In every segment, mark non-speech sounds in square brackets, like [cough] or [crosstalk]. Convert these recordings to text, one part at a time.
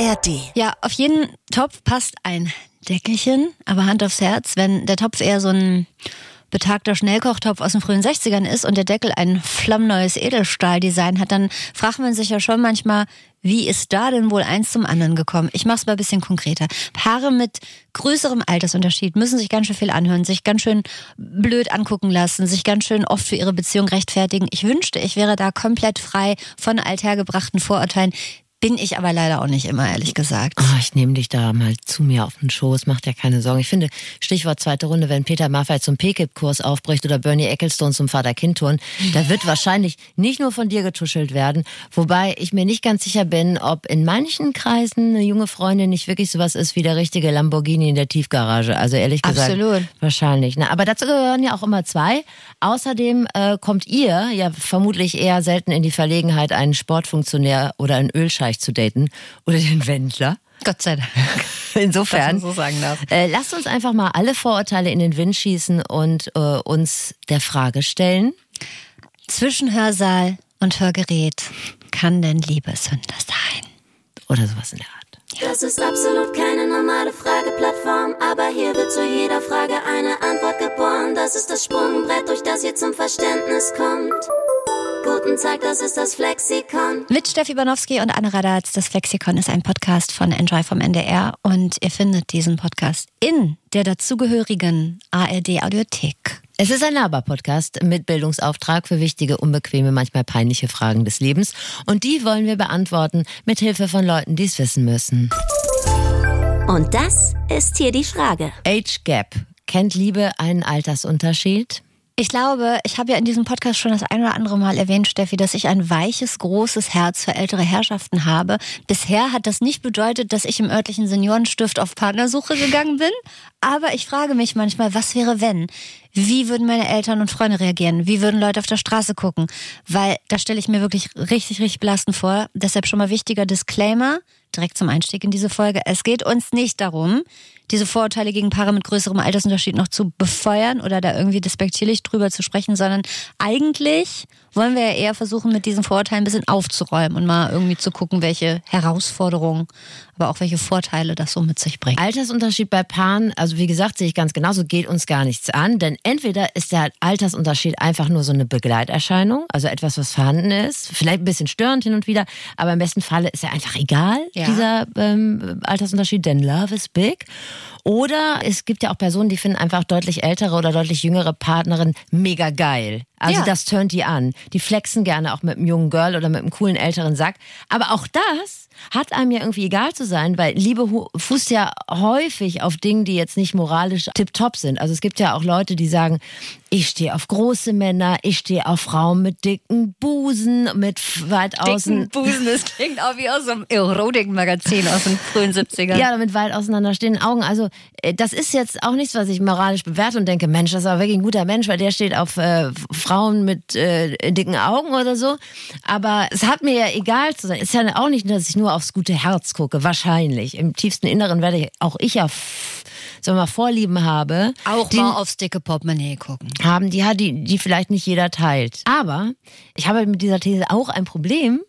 ARD. Ja, auf jeden Topf passt ein Deckelchen, aber Hand aufs Herz, wenn der Topf eher so ein betagter Schnellkochtopf aus den frühen 60ern ist und der Deckel ein flammneues Edelstahldesign hat, dann fragt man sich ja schon manchmal, wie ist da denn wohl eins zum anderen gekommen? Ich mach's mal ein bisschen konkreter. Paare mit größerem Altersunterschied müssen sich ganz schön viel anhören, sich ganz schön blöd angucken lassen, sich ganz schön oft für ihre Beziehung rechtfertigen. Ich wünschte, ich wäre da komplett frei von althergebrachten Vorurteilen. Bin ich aber leider auch nicht immer, ehrlich gesagt. Oh, ich nehme dich da mal zu mir auf den Schoß, mach dir keine Sorgen. Ich finde, Stichwort zweite Runde, wenn Peter Maffay zum PKIP-Kurs aufbricht oder Bernie Ecclestone zum Vater-Kind-Turn, da wird wahrscheinlich nicht nur von dir getuschelt werden, wobei ich mir nicht ganz sicher bin, ob in manchen Kreisen eine junge Freundin nicht wirklich sowas ist wie der richtige Lamborghini in der Tiefgarage. Also ehrlich gesagt, Absolut. wahrscheinlich. Na, aber dazu gehören ja auch immer zwei. Außerdem äh, kommt ihr ja vermutlich eher selten in die Verlegenheit, einen Sportfunktionär oder einen Ölscheich zu daten oder den Wendler. Gott sei Dank. [laughs] Insofern, so sagen darf. äh, lasst uns einfach mal alle Vorurteile in den Wind schießen und äh, uns der Frage stellen. Zwischen Hörsaal und Hörgerät kann denn Liebeshünder sein? Oder sowas in der Art. Das ist absolut keine normale Frageplattform, aber hier wird zu jeder Frage eine Antwort geboren. Das ist das Sprungbrett, durch das ihr zum Verständnis kommt. Guten Tag, das ist das Flexikon. Mit Steffi Banowski und Anne Radatz. Das Flexikon ist ein Podcast von Enjoy vom NDR und ihr findet diesen Podcast in der dazugehörigen ARD Audiothek. Es ist ein Laber-Podcast mit Bildungsauftrag für wichtige, unbequeme, manchmal peinliche Fragen des Lebens. Und die wollen wir beantworten mit Hilfe von Leuten, die es wissen müssen. Und das ist hier die Frage. Age Gap. Kennt Liebe einen Altersunterschied? Ich glaube, ich habe ja in diesem Podcast schon das ein oder andere Mal erwähnt, Steffi, dass ich ein weiches, großes Herz für ältere Herrschaften habe. Bisher hat das nicht bedeutet, dass ich im örtlichen Seniorenstift auf Partnersuche gegangen bin. Aber ich frage mich manchmal, was wäre wenn? Wie würden meine Eltern und Freunde reagieren? Wie würden Leute auf der Straße gucken? Weil da stelle ich mir wirklich richtig, richtig belastend vor. Deshalb schon mal wichtiger Disclaimer, direkt zum Einstieg in diese Folge. Es geht uns nicht darum, diese Vorurteile gegen Paare mit größerem Altersunterschied noch zu befeuern oder da irgendwie despektierlich drüber zu sprechen, sondern eigentlich wollen wir ja eher versuchen, mit diesen Vorurteilen ein bisschen aufzuräumen und mal irgendwie zu gucken, welche Herausforderungen, aber auch welche Vorteile das so mit sich bringt. Altersunterschied bei Paaren, also wie gesagt, sehe ich ganz genauso, geht uns gar nichts an. Denn entweder ist der Altersunterschied einfach nur so eine Begleiterscheinung, also etwas, was vorhanden ist, vielleicht ein bisschen störend hin und wieder, aber im besten Falle ist er einfach egal, Ja. dieser ähm, Altersunterschied, denn Love is big. Oder es gibt ja auch Personen, die finden einfach deutlich ältere oder deutlich jüngere Partnerin mega geil. Also Ja. das turnt die an. Die flexen gerne auch mit einem jungen Girl oder mit einem coolen älteren Sack. Aber auch das hat einem ja irgendwie egal zu sein, weil Liebe fußt ja häufig auf Dingen, die jetzt nicht moralisch tipptopp sind. Also es gibt ja auch Leute, die sagen, ich stehe auf große Männer, ich stehe auf Frauen mit dicken Busen, mit weit außen. Busen, das klingt auch wie aus so einem Erotik-Magazin aus den frühen 70ern. Ja, mit weit auseinanderstehenden Augen. Also äh, das ist jetzt auch nichts, was ich moralisch bewerte und denke, Mensch, das ist aber wirklich ein guter Mensch, weil der steht auf äh, Frauen mit äh, dicken Augen oder so. Aber es hat mir ja egal zu sein. Es ist ja auch nicht, dass ich nur aufs gute Herz gucke. Wahrscheinlich. Im tiefsten Inneren werde ich, auch ich ja, sagen wir mal, Vorlieben habe. Auch die mal aufs dicke Portemonnaie gucken. haben, die, die, die vielleicht nicht jeder teilt. Aber ich habe mit dieser These auch ein Problem,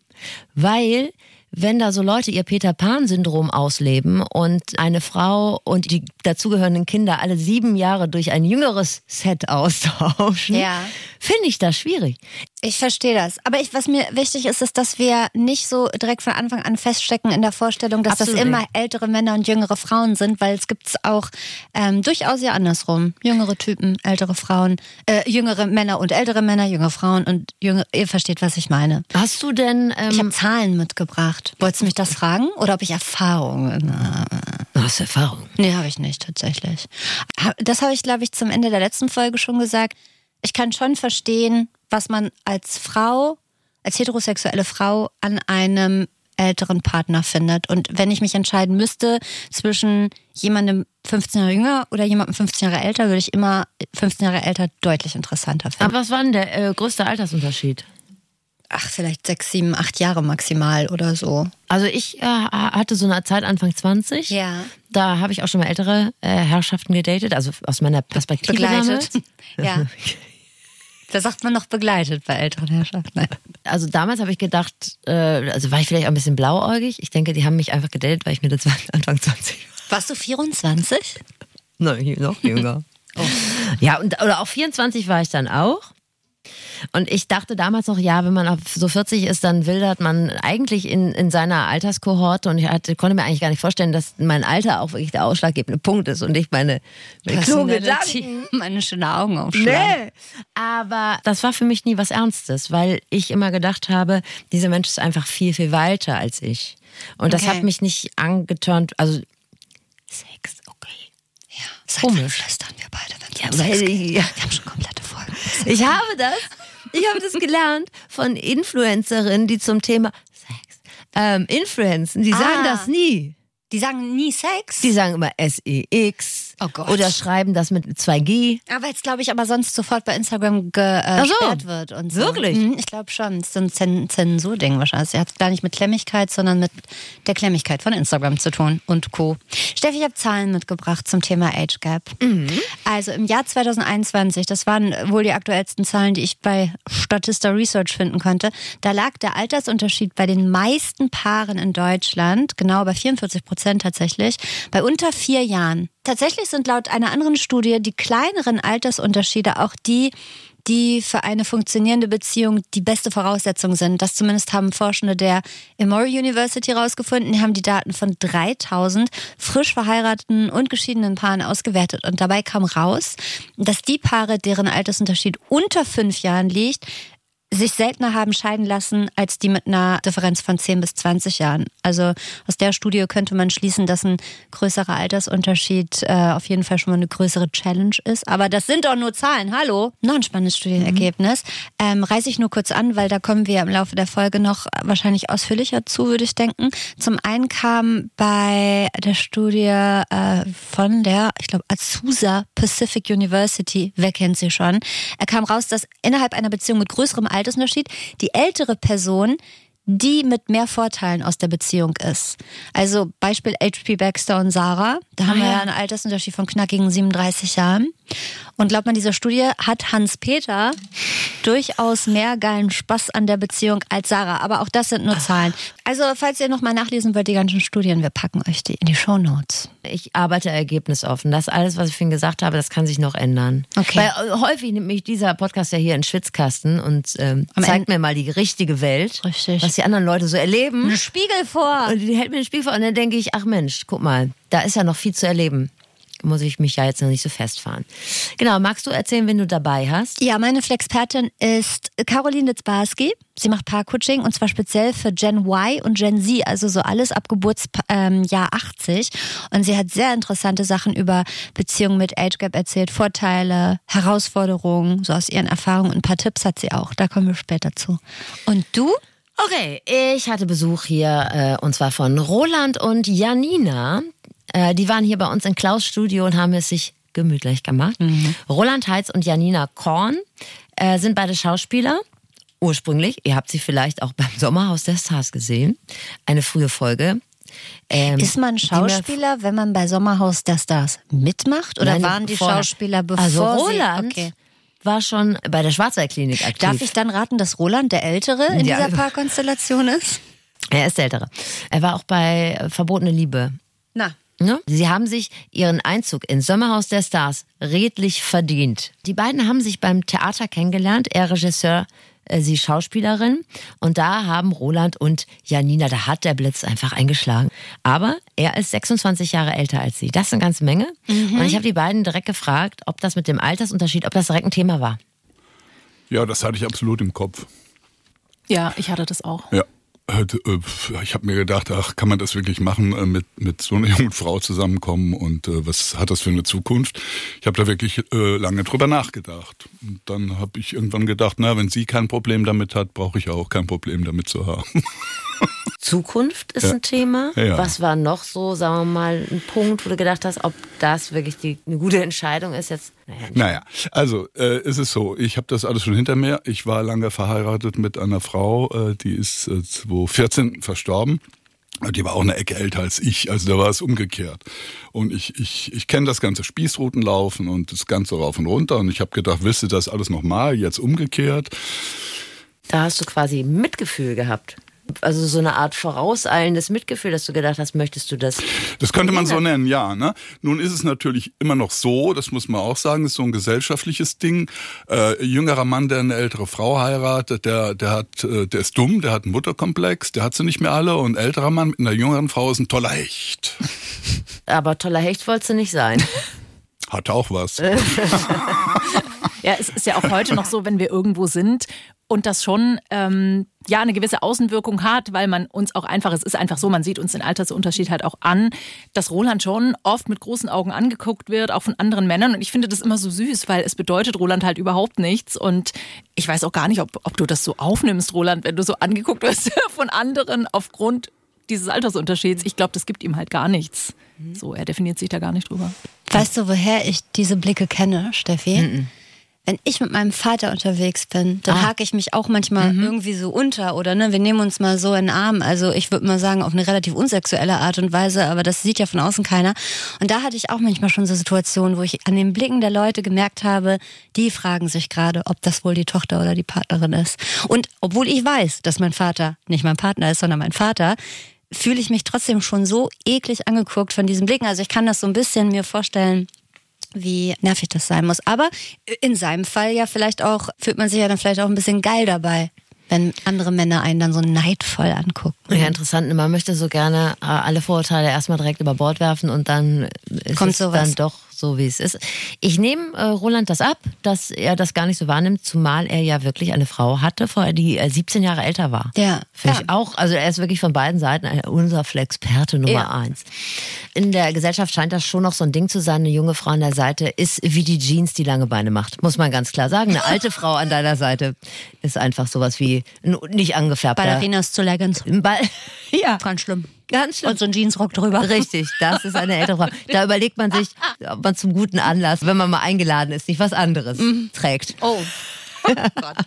weil wenn da so Leute ihr Peter Pan-Syndrom ausleben und eine Frau und die dazugehörenden Kinder alle sieben Jahre durch ein jüngeres Set [laughs] austauschen, Ja. finde ich das schwierig. Ich verstehe das. Aber ich, was mir wichtig ist, ist, dass wir nicht so direkt von Anfang an feststecken in der Vorstellung, dass Absolut das immer ältere Männer und jüngere Frauen sind, weil es gibt es auch ähm, durchaus ja andersrum. Jüngere Typen, ältere Frauen, äh, jüngere Männer und ältere Männer, jüngere Frauen und jüngere, ihr versteht, was ich meine. Hast du denn, Ich habe ähm, Zahlen mitgebracht. Wolltest du mich das fragen oder ob ich Erfahrungen habe? hast du Erfahrung? Nee, habe ich nicht, tatsächlich. Das habe ich, glaube ich, zum Ende der letzten Folge schon gesagt. Ich kann schon verstehen, was man als Frau, als heterosexuelle Frau an einem älteren Partner findet. Und wenn ich mich entscheiden müsste zwischen jemandem 15 Jahre jünger oder jemandem 15 Jahre älter, würde ich immer 15 Jahre älter deutlich interessanter finden. Aber was war denn der äh, größte Altersunterschied? Ach, vielleicht sechs, sieben, acht Jahre maximal oder so. Also ich äh, hatte so eine Zeit Anfang 20. Ja. Da habe ich auch schon mal ältere äh, Herrschaften gedatet, also aus meiner Perspektive Begleitet. damals. Ja. [laughs] Da sagt man noch begleitet bei älteren Herrschaften. Also damals habe ich gedacht, äh, also war ich vielleicht auch ein bisschen blauäugig. Ich denke, die haben mich einfach gedatet, weil ich Mitte 20, [laughs] Anfang 20 war. Warst du 24? Nein, noch jünger. oh. Ja, und, oder auch 24 war ich dann auch. Und ich dachte damals noch, ja, wenn man auf so 40 ist, dann wildert man eigentlich in, in seiner Alterskohorte und ich hatte, konnte mir eigentlich gar nicht vorstellen, dass mein Alter auch wirklich der ausschlaggebende Punkt ist und ich meine, [laughs] meine kluge Gedanken. Meine schönen Augen aufschlagen. Nee. Aber das war für mich nie was Ernstes, weil ich immer gedacht habe, dieser Mensch ist einfach viel, viel weiter als ich. Und das hat mich nicht angeturnt, also Sex, okay. Ja, seit Komisch. flüstern wir beide. Ja, weil ich, ja. Wir haben schon komplette Folgen. Ich habe das ich habe das gelernt von Influencerinnen, die zum Thema Sex ähm, influenzen. Die sagen ah. das nie. Die sagen nie Sex? Die sagen immer S-E-X. Oh Gott. Oder schreiben das mit 2G. Aber jetzt glaube ich aber sonst sofort bei Instagram gesperrt so. wird und so. Wirklich? Mhm, ich glaube schon. Das ist ein Zen Zensurding wahrscheinlich. Es hat gar nicht mit Klemmigkeit, sondern mit der Klemmigkeit von Instagram zu tun und Co. Steffi, ich habe Zahlen mitgebracht zum Thema Age Gap. Mhm. Also im Jahr 2021, das waren wohl die aktuellsten Zahlen, die ich bei Statista Research finden konnte, da lag der Altersunterschied bei den meisten Paaren in Deutschland, genau bei 44 Prozent tatsächlich, bei unter vier Jahren. Tatsächlich sind laut einer anderen Studie die kleineren Altersunterschiede auch die, die für eine funktionierende Beziehung die beste Voraussetzung sind. Das zumindest haben Forschende der Emory University herausgefunden. Die haben die Daten von 3000 frisch verheirateten und geschiedenen Paaren ausgewertet. Und dabei kam raus, dass die Paare, deren Altersunterschied unter fünf Jahren liegt, sich seltener haben scheiden lassen als die mit einer Differenz von 10 bis 20 Jahren. Also aus der Studie könnte man schließen, dass ein größerer Altersunterschied äh, auf jeden Fall schon mal eine größere Challenge ist. Aber das sind doch nur Zahlen. Hallo? Noch ein spannendes Studienergebnis. Mhm. Ähm, reiße ich nur kurz an, weil da kommen wir im Laufe der Folge noch wahrscheinlich ausführlicher zu, würde ich denken. Zum einen kam bei der Studie äh, von der, ich glaube, Azusa Pacific University, wer kennt sie schon, er kam raus, dass innerhalb einer Beziehung mit größerem Alter Altersunterschied, die ältere Person die mit mehr Vorteilen aus der Beziehung ist. Also Beispiel HP Baxter und Sarah. Da ah, haben wir ja einen Altersunterschied von knackigen 37 Jahren. Und glaubt man, dieser Studie hat Hans-Peter durchaus mehr geilen Spaß an der Beziehung als Sarah. Aber auch das sind nur Zahlen. Also, falls ihr nochmal nachlesen wollt, die ganzen Studien, wir packen euch die in die Show Notes. Ich arbeite ergebnisoffen. Das alles, was ich vorhin gesagt habe, das kann sich noch ändern. Okay. Weil äh, häufig nimmt mich dieser Podcast ja hier in Schwitzkasten und ähm, zeigt mir mal die richtige Welt. Richtig. Was die anderen Leute so erleben. Ein Spiegel vor. Und die hält mir den Spiegel vor und dann denke ich, ach Mensch, guck mal, da ist ja noch viel zu erleben muss ich mich ja jetzt noch nicht so festfahren. Genau, magst du erzählen, wen du dabei hast? Ja, meine Flexpertin ist Caroline Litzbarski. Sie macht Paar-Coaching und zwar speziell für Gen Y und Gen Z, also so alles ab Geburtsjahr ähm, 80. Und sie hat sehr interessante Sachen über Beziehungen mit Age Gap erzählt, Vorteile, Herausforderungen, so aus ihren Erfahrungen. Ein paar Tipps hat sie auch. Da kommen wir später zu. Und du? Okay, ich hatte Besuch hier äh, und zwar von Roland und Janina. Äh, die waren hier bei uns in Klaus Studio und haben es sich gemütlich gemacht. Mhm. Roland Heitz und Janina Korn äh, sind beide Schauspieler. Ursprünglich, ihr habt sie vielleicht auch beim Sommerhaus der Stars gesehen. Eine frühe Folge. Ähm, ist man Schauspieler, wenn man bei Sommerhaus der Stars mitmacht? Oder Nein, waren die vor, Schauspieler bevor also Roland sie, okay. war schon bei der Schwarzwaldklinik aktiv. Darf ich dann raten, dass Roland der Ältere in ja. dieser Paarkonstellation ist? Er ist der Ältere. Er war auch bei Verbotene Liebe. Na. Ne? Sie haben sich ihren Einzug ins Sommerhaus der Stars redlich verdient. Die beiden haben sich beim Theater kennengelernt, er Regisseur, äh, sie Schauspielerin. Und da haben Roland und Janina, da hat der Blitz einfach eingeschlagen. Aber er ist 26 Jahre älter als sie. Das ist eine ganze Menge. Mhm. Und ich habe die beiden direkt gefragt, ob das mit dem Altersunterschied, ob das direkt ein Thema war. Ja, das hatte ich absolut im Kopf. Ja, ich hatte das auch. Ja. Äh, ich habe mir gedacht, ach, kann man das wirklich machen, äh, mit, mit so einer [laughs] jungen Frau zusammenkommen und äh, was hat das für eine Zukunft? Ich habe da wirklich äh, lange drüber nachgedacht. Und dann habe ich irgendwann gedacht, na, wenn sie kein Problem damit hat, brauche ich auch kein Problem damit zu haben. [laughs] Zukunft ist ja. ein Thema. Ja. Was war noch so, sagen wir mal, ein Punkt, wo du gedacht hast, ob das wirklich die, eine gute Entscheidung ist jetzt? Naja, naja also äh, ist es so, ich habe das alles schon hinter mir. Ich war lange verheiratet mit einer Frau, äh, die ist äh, 2014 verstorben. Die war auch eine Ecke älter als ich, also da war es umgekehrt. Und ich, ich, ich kenne das ganze Spießrutenlaufen und das ganze rauf und runter. Und ich habe gedacht, willst du das alles nochmal, jetzt umgekehrt? Da hast du quasi Mitgefühl gehabt also so eine Art vorauseilendes Mitgefühl, dass du gedacht hast, möchtest du das? Das könnte man so nennen, ja. Ne? Nun ist es natürlich immer noch so, das muss man auch sagen, ist so ein gesellschaftliches Ding. Äh, jüngerer Mann, der eine ältere Frau heiratet, der, der hat, äh, der ist dumm, der hat einen Mutterkomplex, der hat sie nicht mehr alle. Und älterer Mann mit einer jüngeren Frau ist ein toller Hecht. Aber toller Hecht wolltest du nicht sein. Hat auch was. [laughs] ja, es ist ja auch heute noch so, wenn wir irgendwo sind und das schon ähm, ja eine gewisse Außenwirkung hat, weil man uns auch einfach, es ist einfach so, man sieht uns den Altersunterschied halt auch an, dass Roland schon oft mit großen Augen angeguckt wird, auch von anderen Männern. Und ich finde das immer so süß, weil es bedeutet Roland halt überhaupt nichts. Und ich weiß auch gar nicht, ob, ob du das so aufnimmst, Roland, wenn du so angeguckt wirst [laughs] von anderen aufgrund dieses Altersunterschieds. Ich glaube, das gibt ihm halt gar nichts. So, er definiert sich da gar nicht drüber. Weißt du, woher ich diese Blicke kenne, Steffi? Mm -mm wenn ich mit meinem Vater unterwegs bin, dann ah. hake ich mich auch manchmal mhm. irgendwie so unter oder ne, wir nehmen uns mal so in den Arm. Also ich würde mal sagen, auf eine relativ unsexuelle Art und Weise, aber das sieht ja von außen keiner. Und da hatte ich auch manchmal schon so Situationen, wo ich an den Blicken der Leute gemerkt habe, die fragen sich gerade, ob das wohl die Tochter oder die Partnerin ist. Und obwohl ich weiß, dass mein Vater nicht mein Partner ist, sondern mein Vater, fühle ich mich trotzdem schon so eklig angeguckt von diesen Blicken. Also ich kann das so ein bisschen mir vorstellen, wie nervig das sein muss. Aber in seinem Fall ja vielleicht auch, fühlt man sich ja dann vielleicht auch ein bisschen geil dabei wenn andere Männer einen dann so neidvoll angucken. Ja, interessant. Man möchte so gerne äh, alle Vorurteile erstmal direkt über Bord werfen und dann ist Kommt es sowas. dann doch so, wie es ist. Ich nehme äh, Roland das ab, dass er das gar nicht so wahrnimmt, zumal er ja wirklich eine Frau hatte, vorher, die äh, 17 Jahre älter war. Ja. Finde ja. ich auch. Also er ist wirklich von beiden Seiten unser Flexperte Nummer ja. eins. In der Gesellschaft scheint das schon noch so ein Ding zu sein. Eine junge Frau an der Seite ist wie die Jeans, die lange Beine macht. Muss man ganz klar sagen. Eine alte Frau an deiner Seite ist einfach sowas wie nicht angefärbter. Ballerinas zu Leggings. Ball [laughs] ja. Ganz schlimm. Ganz schlimm. Und so ein Jeansrock drüber. Richtig, das ist eine ältere Frau. Da überlegt man sich, ob man zum guten Anlass, wenn man mal eingeladen ist, nicht was anderes mhm. trägt. Oh. Oh [laughs] Gott.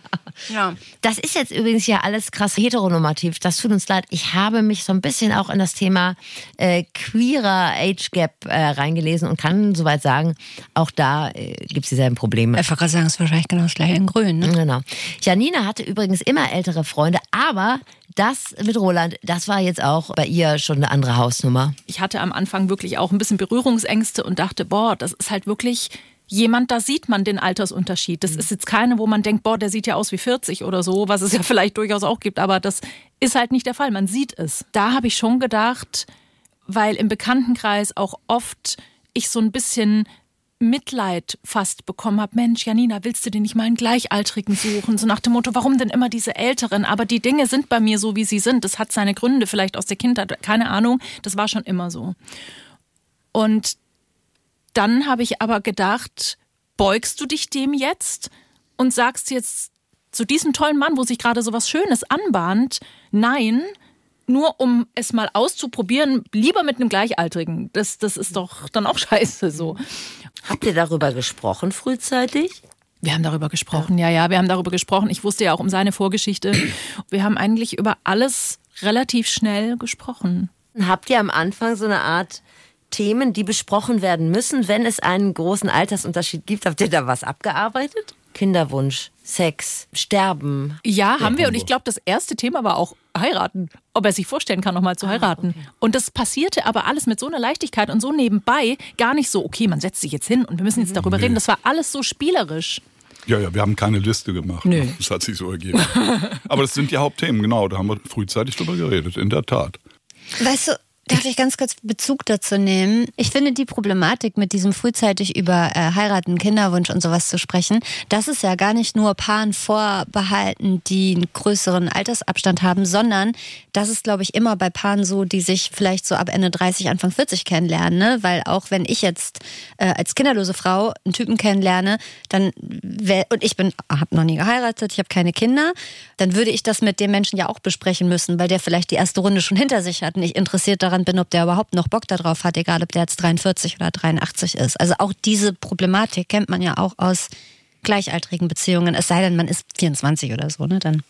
Ja. Das ist jetzt übrigens ja alles krass heteronormativ. Das tut uns leid. Ich habe mich so ein bisschen auch in das Thema äh, queerer Age Gap äh, reingelesen und kann soweit sagen, auch da äh, gibt es dieselben Probleme. Ich wollte sagen, es ist wahrscheinlich genau das gleiche in Grün. Ne? Genau. Janina hatte übrigens immer ältere Freunde, aber das mit Roland, das war jetzt auch bei ihr schon eine andere Hausnummer. Ich hatte am Anfang wirklich auch ein bisschen Berührungsängste und dachte, boah, das ist halt wirklich jemand, da sieht man den Altersunterschied. Das mhm. ist jetzt keine, wo man denkt, boah, der sieht ja aus wie 40 oder so, was es ja [laughs] vielleicht durchaus auch gibt, aber das ist halt nicht der Fall. Man sieht es. Da habe ich schon gedacht, weil im Bekanntenkreis auch oft ich so ein bisschen Mitleid fast bekommen habe. Mensch, Janina, willst du denn nicht mal einen Gleichaltrigen suchen? So nach dem Motto, warum denn immer diese Älteren? Aber die Dinge sind bei mir so, wie sie sind. Das hat seine Gründe, vielleicht aus der Kindheit, keine Ahnung. Das war schon immer so. Und dann habe ich aber gedacht, beugst du dich dem jetzt und sagst jetzt zu diesem tollen Mann, wo sich gerade so was Schönes anbahnt, nein, nur um es mal auszuprobieren, lieber mit einem Gleichaltrigen. Das, das ist doch dann auch scheiße so. Habt ihr darüber gesprochen frühzeitig? Wir haben darüber gesprochen, ja. ja, ja, wir haben darüber gesprochen. Ich wusste ja auch um seine Vorgeschichte. Wir haben eigentlich über alles relativ schnell gesprochen. Habt ihr am Anfang so eine Art Themen, die besprochen werden müssen, wenn es einen großen Altersunterschied gibt. Habt ihr da was abgearbeitet? Kinderwunsch, Sex, Sterben. Ja, haben wir. Und ich glaube, das erste Thema war auch heiraten. Ob er sich vorstellen kann, nochmal zu ah, heiraten. Ah, okay. Und das passierte aber alles mit so einer Leichtigkeit und so nebenbei. Gar nicht so, okay, man setzt sich jetzt hin und wir müssen jetzt mhm. darüber nee. reden. Das war alles so spielerisch. Ja, ja, wir haben keine Liste gemacht. Nö. Das hat sich so ergeben. [laughs] aber das sind die Hauptthemen, genau. Da haben wir frühzeitig drüber geredet, in der Tat. Weißt du, Darf ich ganz kurz Bezug dazu nehmen? Ich finde die Problematik mit diesem frühzeitig über äh, Heiraten, Kinderwunsch und sowas zu sprechen, das ist ja gar nicht nur Paaren vorbehalten, die einen größeren Altersabstand haben, sondern das ist, glaube ich, immer bei Paaren so, die sich vielleicht so ab Ende 30, Anfang 40 kennenlernen. Ne? Weil auch wenn ich jetzt äh, als kinderlose Frau einen Typen kennenlerne, dann und ich bin, habe noch nie geheiratet, ich habe keine Kinder, dann würde ich das mit dem Menschen ja auch besprechen müssen, weil der vielleicht die erste Runde schon hinter sich hat und ich interessiert daran bin, ob der überhaupt noch Bock darauf hat, egal ob der jetzt 43 oder 83 ist. Also auch diese Problematik kennt man ja auch aus gleichaltrigen Beziehungen, es sei denn, man ist 24 oder so, ne? Dann.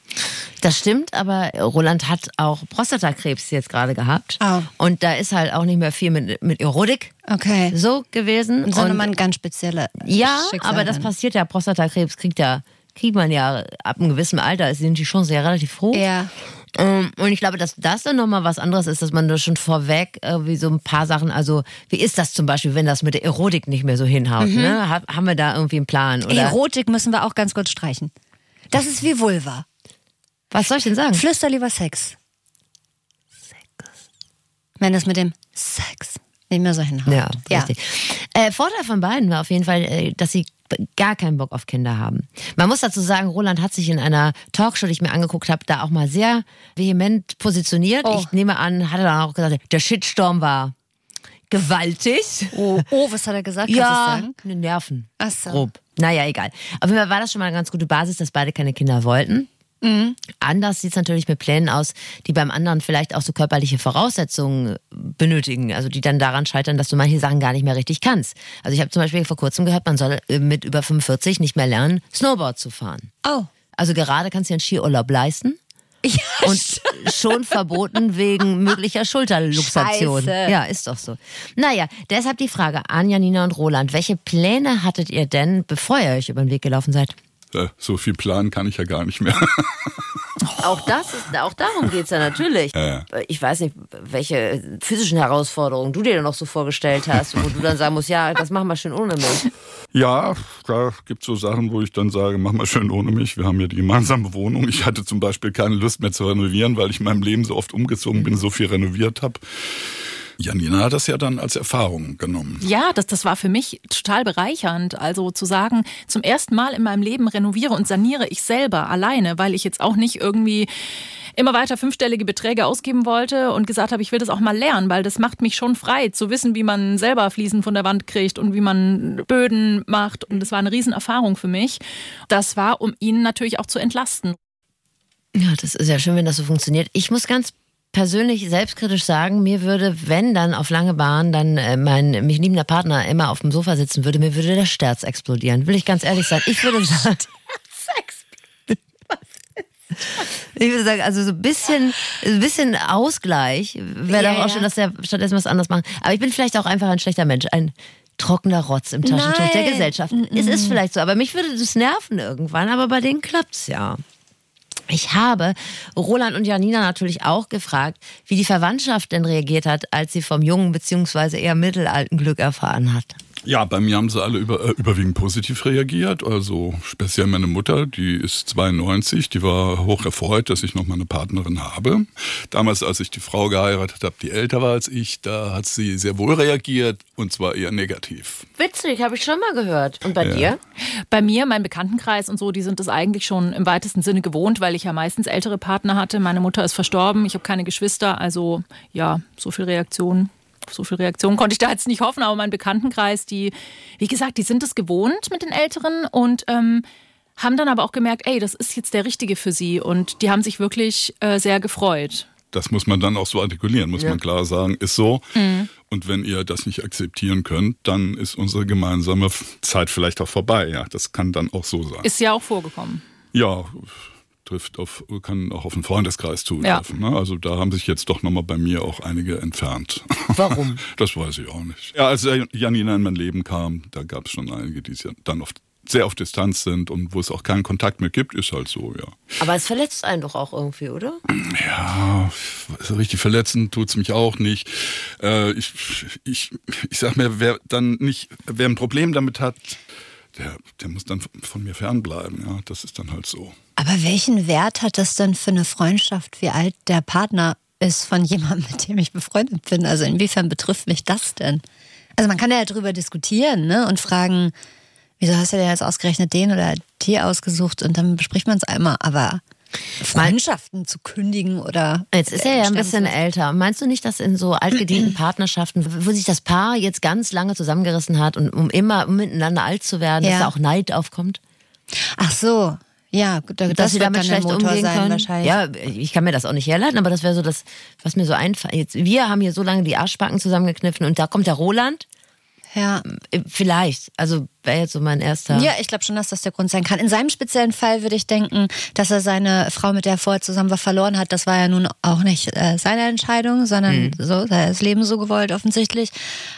Das stimmt, aber Roland hat auch Prostatakrebs jetzt gerade gehabt. Oh. Und da ist halt auch nicht mehr viel mit, mit Erotik Okay. so gewesen. Sondern Und- man ganz spezielle Ja, aber das passiert ja. Prostatakrebs kriegt ja, kriegt man ja ab einem gewissen Alter, sind die Chancen ja relativ hoch. Ja. Ähm, Und ich glaube, dass das dann nochmal was anderes ist, dass man da schon vorweg irgendwie so ein paar Sachen, also wie ist das zum Beispiel, wenn das mit der Erotik nicht mehr so hinhaut? Ne? Ha- Haben wir da irgendwie einen Plan? Oder Erotik müssen wir auch ganz kurz streichen. Das ist wie Vulva. was soll ich denn sagen? Flüster lieber Sex. Wenn das mit dem Sex nicht mehr so hinhaut. Ja, richtig. Äh, Vorteil von beiden war auf jeden Fall, äh, dass sie gar keinen Bock auf Kinder haben. Man muss dazu sagen, Roland hat sich in einer Talkshow, die ich mir angeguckt habe, da auch mal sehr vehement positioniert. Oh. Ich nehme an, hat er dann auch gesagt, der Shitstorm war gewaltig. Oh, oh, was hat er gesagt? Ja, ne Nerven. Ach so. Grob. Naja, egal. Auf jeden Fall war das schon mal eine ganz gute Basis, dass beide keine Kinder wollten. Mhm. Anders sieht es natürlich mit Plänen aus, die beim anderen vielleicht auch so körperliche Voraussetzungen benötigen, also die dann daran scheitern, dass du manche Sachen gar nicht mehr richtig kannst. Also ich habe zum Beispiel vor kurzem gehört, man soll äh, mit über 45 nicht mehr lernen, Snowboard zu fahren. Oh. Also gerade kannst du dir einen Skiurlaub leisten Ja, [laughs] und schon verboten wegen möglicher Schulterluxation. Scheiße. Ja, ist doch so. Naja, deshalb die Frage an Janina und Roland. Welche Pläne hattet ihr denn, bevor ihr euch über den Weg gelaufen seid? Äh, So viel planen kann ich ja gar nicht mehr. [laughs] Auch das ist, auch darum geht's ja natürlich. Ich weiß nicht, welche physischen Herausforderungen du dir noch so vorgestellt hast, wo du dann sagen musst, ja, das machen wir schön ohne mich. Ja, da gibt's so Sachen, wo ich dann sage, mach mal schön ohne mich. Wir haben ja die gemeinsame Wohnung. Ich hatte zum Beispiel keine Lust mehr zu renovieren, weil ich in meinem Leben so oft umgezogen bin, so viel renoviert habe. Janina hat das ja dann als Erfahrung genommen. Ja, das, das war für mich total bereichernd. Also zu sagen, zum ersten Mal in meinem Leben renoviere und saniere ich selber alleine, weil ich jetzt auch nicht irgendwie immer weiter fünfstellige Beträge ausgeben wollte und gesagt habe, ich will das auch mal lernen, weil das macht mich schon frei, zu wissen, wie man selber Fliesen von der Wand kriegt und wie man Böden macht. Und das war eine Riesenerfahrung für mich. Das war, um ihn natürlich auch zu entlasten. Ja, das ist ja schön, wenn das so funktioniert. Ich muss ganz persönlich selbstkritisch sagen, mir würde, wenn dann auf lange Bahn dann äh, mein mich liebender Partner immer auf dem Sofa sitzen würde, mir würde der Sterz explodieren. Will ich ganz ehrlich sein. Ich würde [laughs] sagen. Ich würde sagen, also so ein bisschen, ein bisschen Ausgleich wäre Ja, doch auch ja. schön, dass der stattdessen was anderes macht. Aber ich bin vielleicht auch einfach ein schlechter Mensch, ein trockener Rotz im Taschentuch der Nein. Gesellschaft. Es ist vielleicht so, aber mich würde das nerven irgendwann, aber bei denen klappt's ja. Ich habe Roland und Janina natürlich auch gefragt, wie die Verwandtschaft denn reagiert hat, als sie vom jungen bzw. eher mittelalten Glück erfahren hat. Ja, bei mir haben sie alle über, äh, überwiegend positiv reagiert. Also speziell meine Mutter, die ist 92, die war hoch erfreut, dass ich noch mal eine Partnerin habe. Damals, als ich die Frau geheiratet habe, die älter war als ich, da hat sie sehr wohl reagiert und zwar eher negativ. Witzig, habe ich schon mal gehört. Und bei dir? Bei mir, mein Bekanntenkreis und so, die sind das eigentlich schon im weitesten Sinne gewohnt, weil ich ja meistens ältere Partner hatte. Meine Mutter ist verstorben, ich habe keine Geschwister, also ja, so viel Reaktion. So viel Reaktion konnte ich da jetzt nicht hoffen, aber mein Bekanntenkreis, die, wie gesagt, die sind es gewohnt mit den Älteren und ähm, haben dann aber auch gemerkt, ey, das ist jetzt der Richtige für sie und die haben sich wirklich äh, sehr gefreut. Das muss man dann auch so artikulieren, muss man klar sagen, ist so. Mhm. Und wenn ihr das nicht akzeptieren könnt, dann ist unsere gemeinsame Zeit vielleicht auch vorbei. Ja, das kann dann auch so sein. Ist ja auch vorgekommen. Ja, trifft auf, kann auch auf einen Freundeskreis zutreffen. Ne? Also da haben sich jetzt doch nochmal bei mir auch einige entfernt. Warum? [laughs] Das weiß ich auch nicht. Ja, als Janina in mein Leben kam, da gab es schon einige, die ja dann auf, sehr auf Distanz sind und wo es auch keinen Kontakt mehr gibt, ist halt so, ja. Aber es verletzt einen doch auch irgendwie, oder? Ja, so richtig verletzen tut's mich auch nicht. Äh, ich, ich, ich sag mir, wer dann nicht, wer ein Problem damit hat, der, der muss dann von mir fernbleiben, ja. Das ist dann halt so. Aber welchen Wert hat das denn für eine Freundschaft, wie alt der Partner ist von jemandem, mit dem ich befreundet bin? Also inwiefern betrifft mich das denn? Also man kann ja darüber diskutieren ne? und fragen, wieso hast du denn jetzt ausgerechnet den oder die ausgesucht und dann bespricht man es einmal. Aber Freundschaften zu kündigen oder... Jetzt ist er ja ein bisschen älter. Meinst du nicht, dass in so altgedienten [clears throat] Partnerschaften, wo sich das Paar jetzt ganz lange zusammengerissen hat und um immer miteinander alt zu werden, dass Ja. da auch Neid aufkommt? Ach so, ja, gut, da- dass das sie wird damit schlecht Motor umgehen sein können. wahrscheinlich. Ja, ich kann mir das auch nicht herleiten, aber das wäre so das, was mir so einfällt. Jetzt, wir haben hier so lange die Arschbacken zusammengekniffen und da kommt der Roland Ja. Äh, Vielleicht. Also wäre jetzt so mein erster. Ja, ich glaube schon, dass das der Grund sein kann. In seinem speziellen Fall würde ich denken, dass er seine Frau, mit der er vorher zusammen war, verloren hat. Das war ja nun auch nicht äh, seine Entscheidung, sondern so, das Leben so gewollt offensichtlich.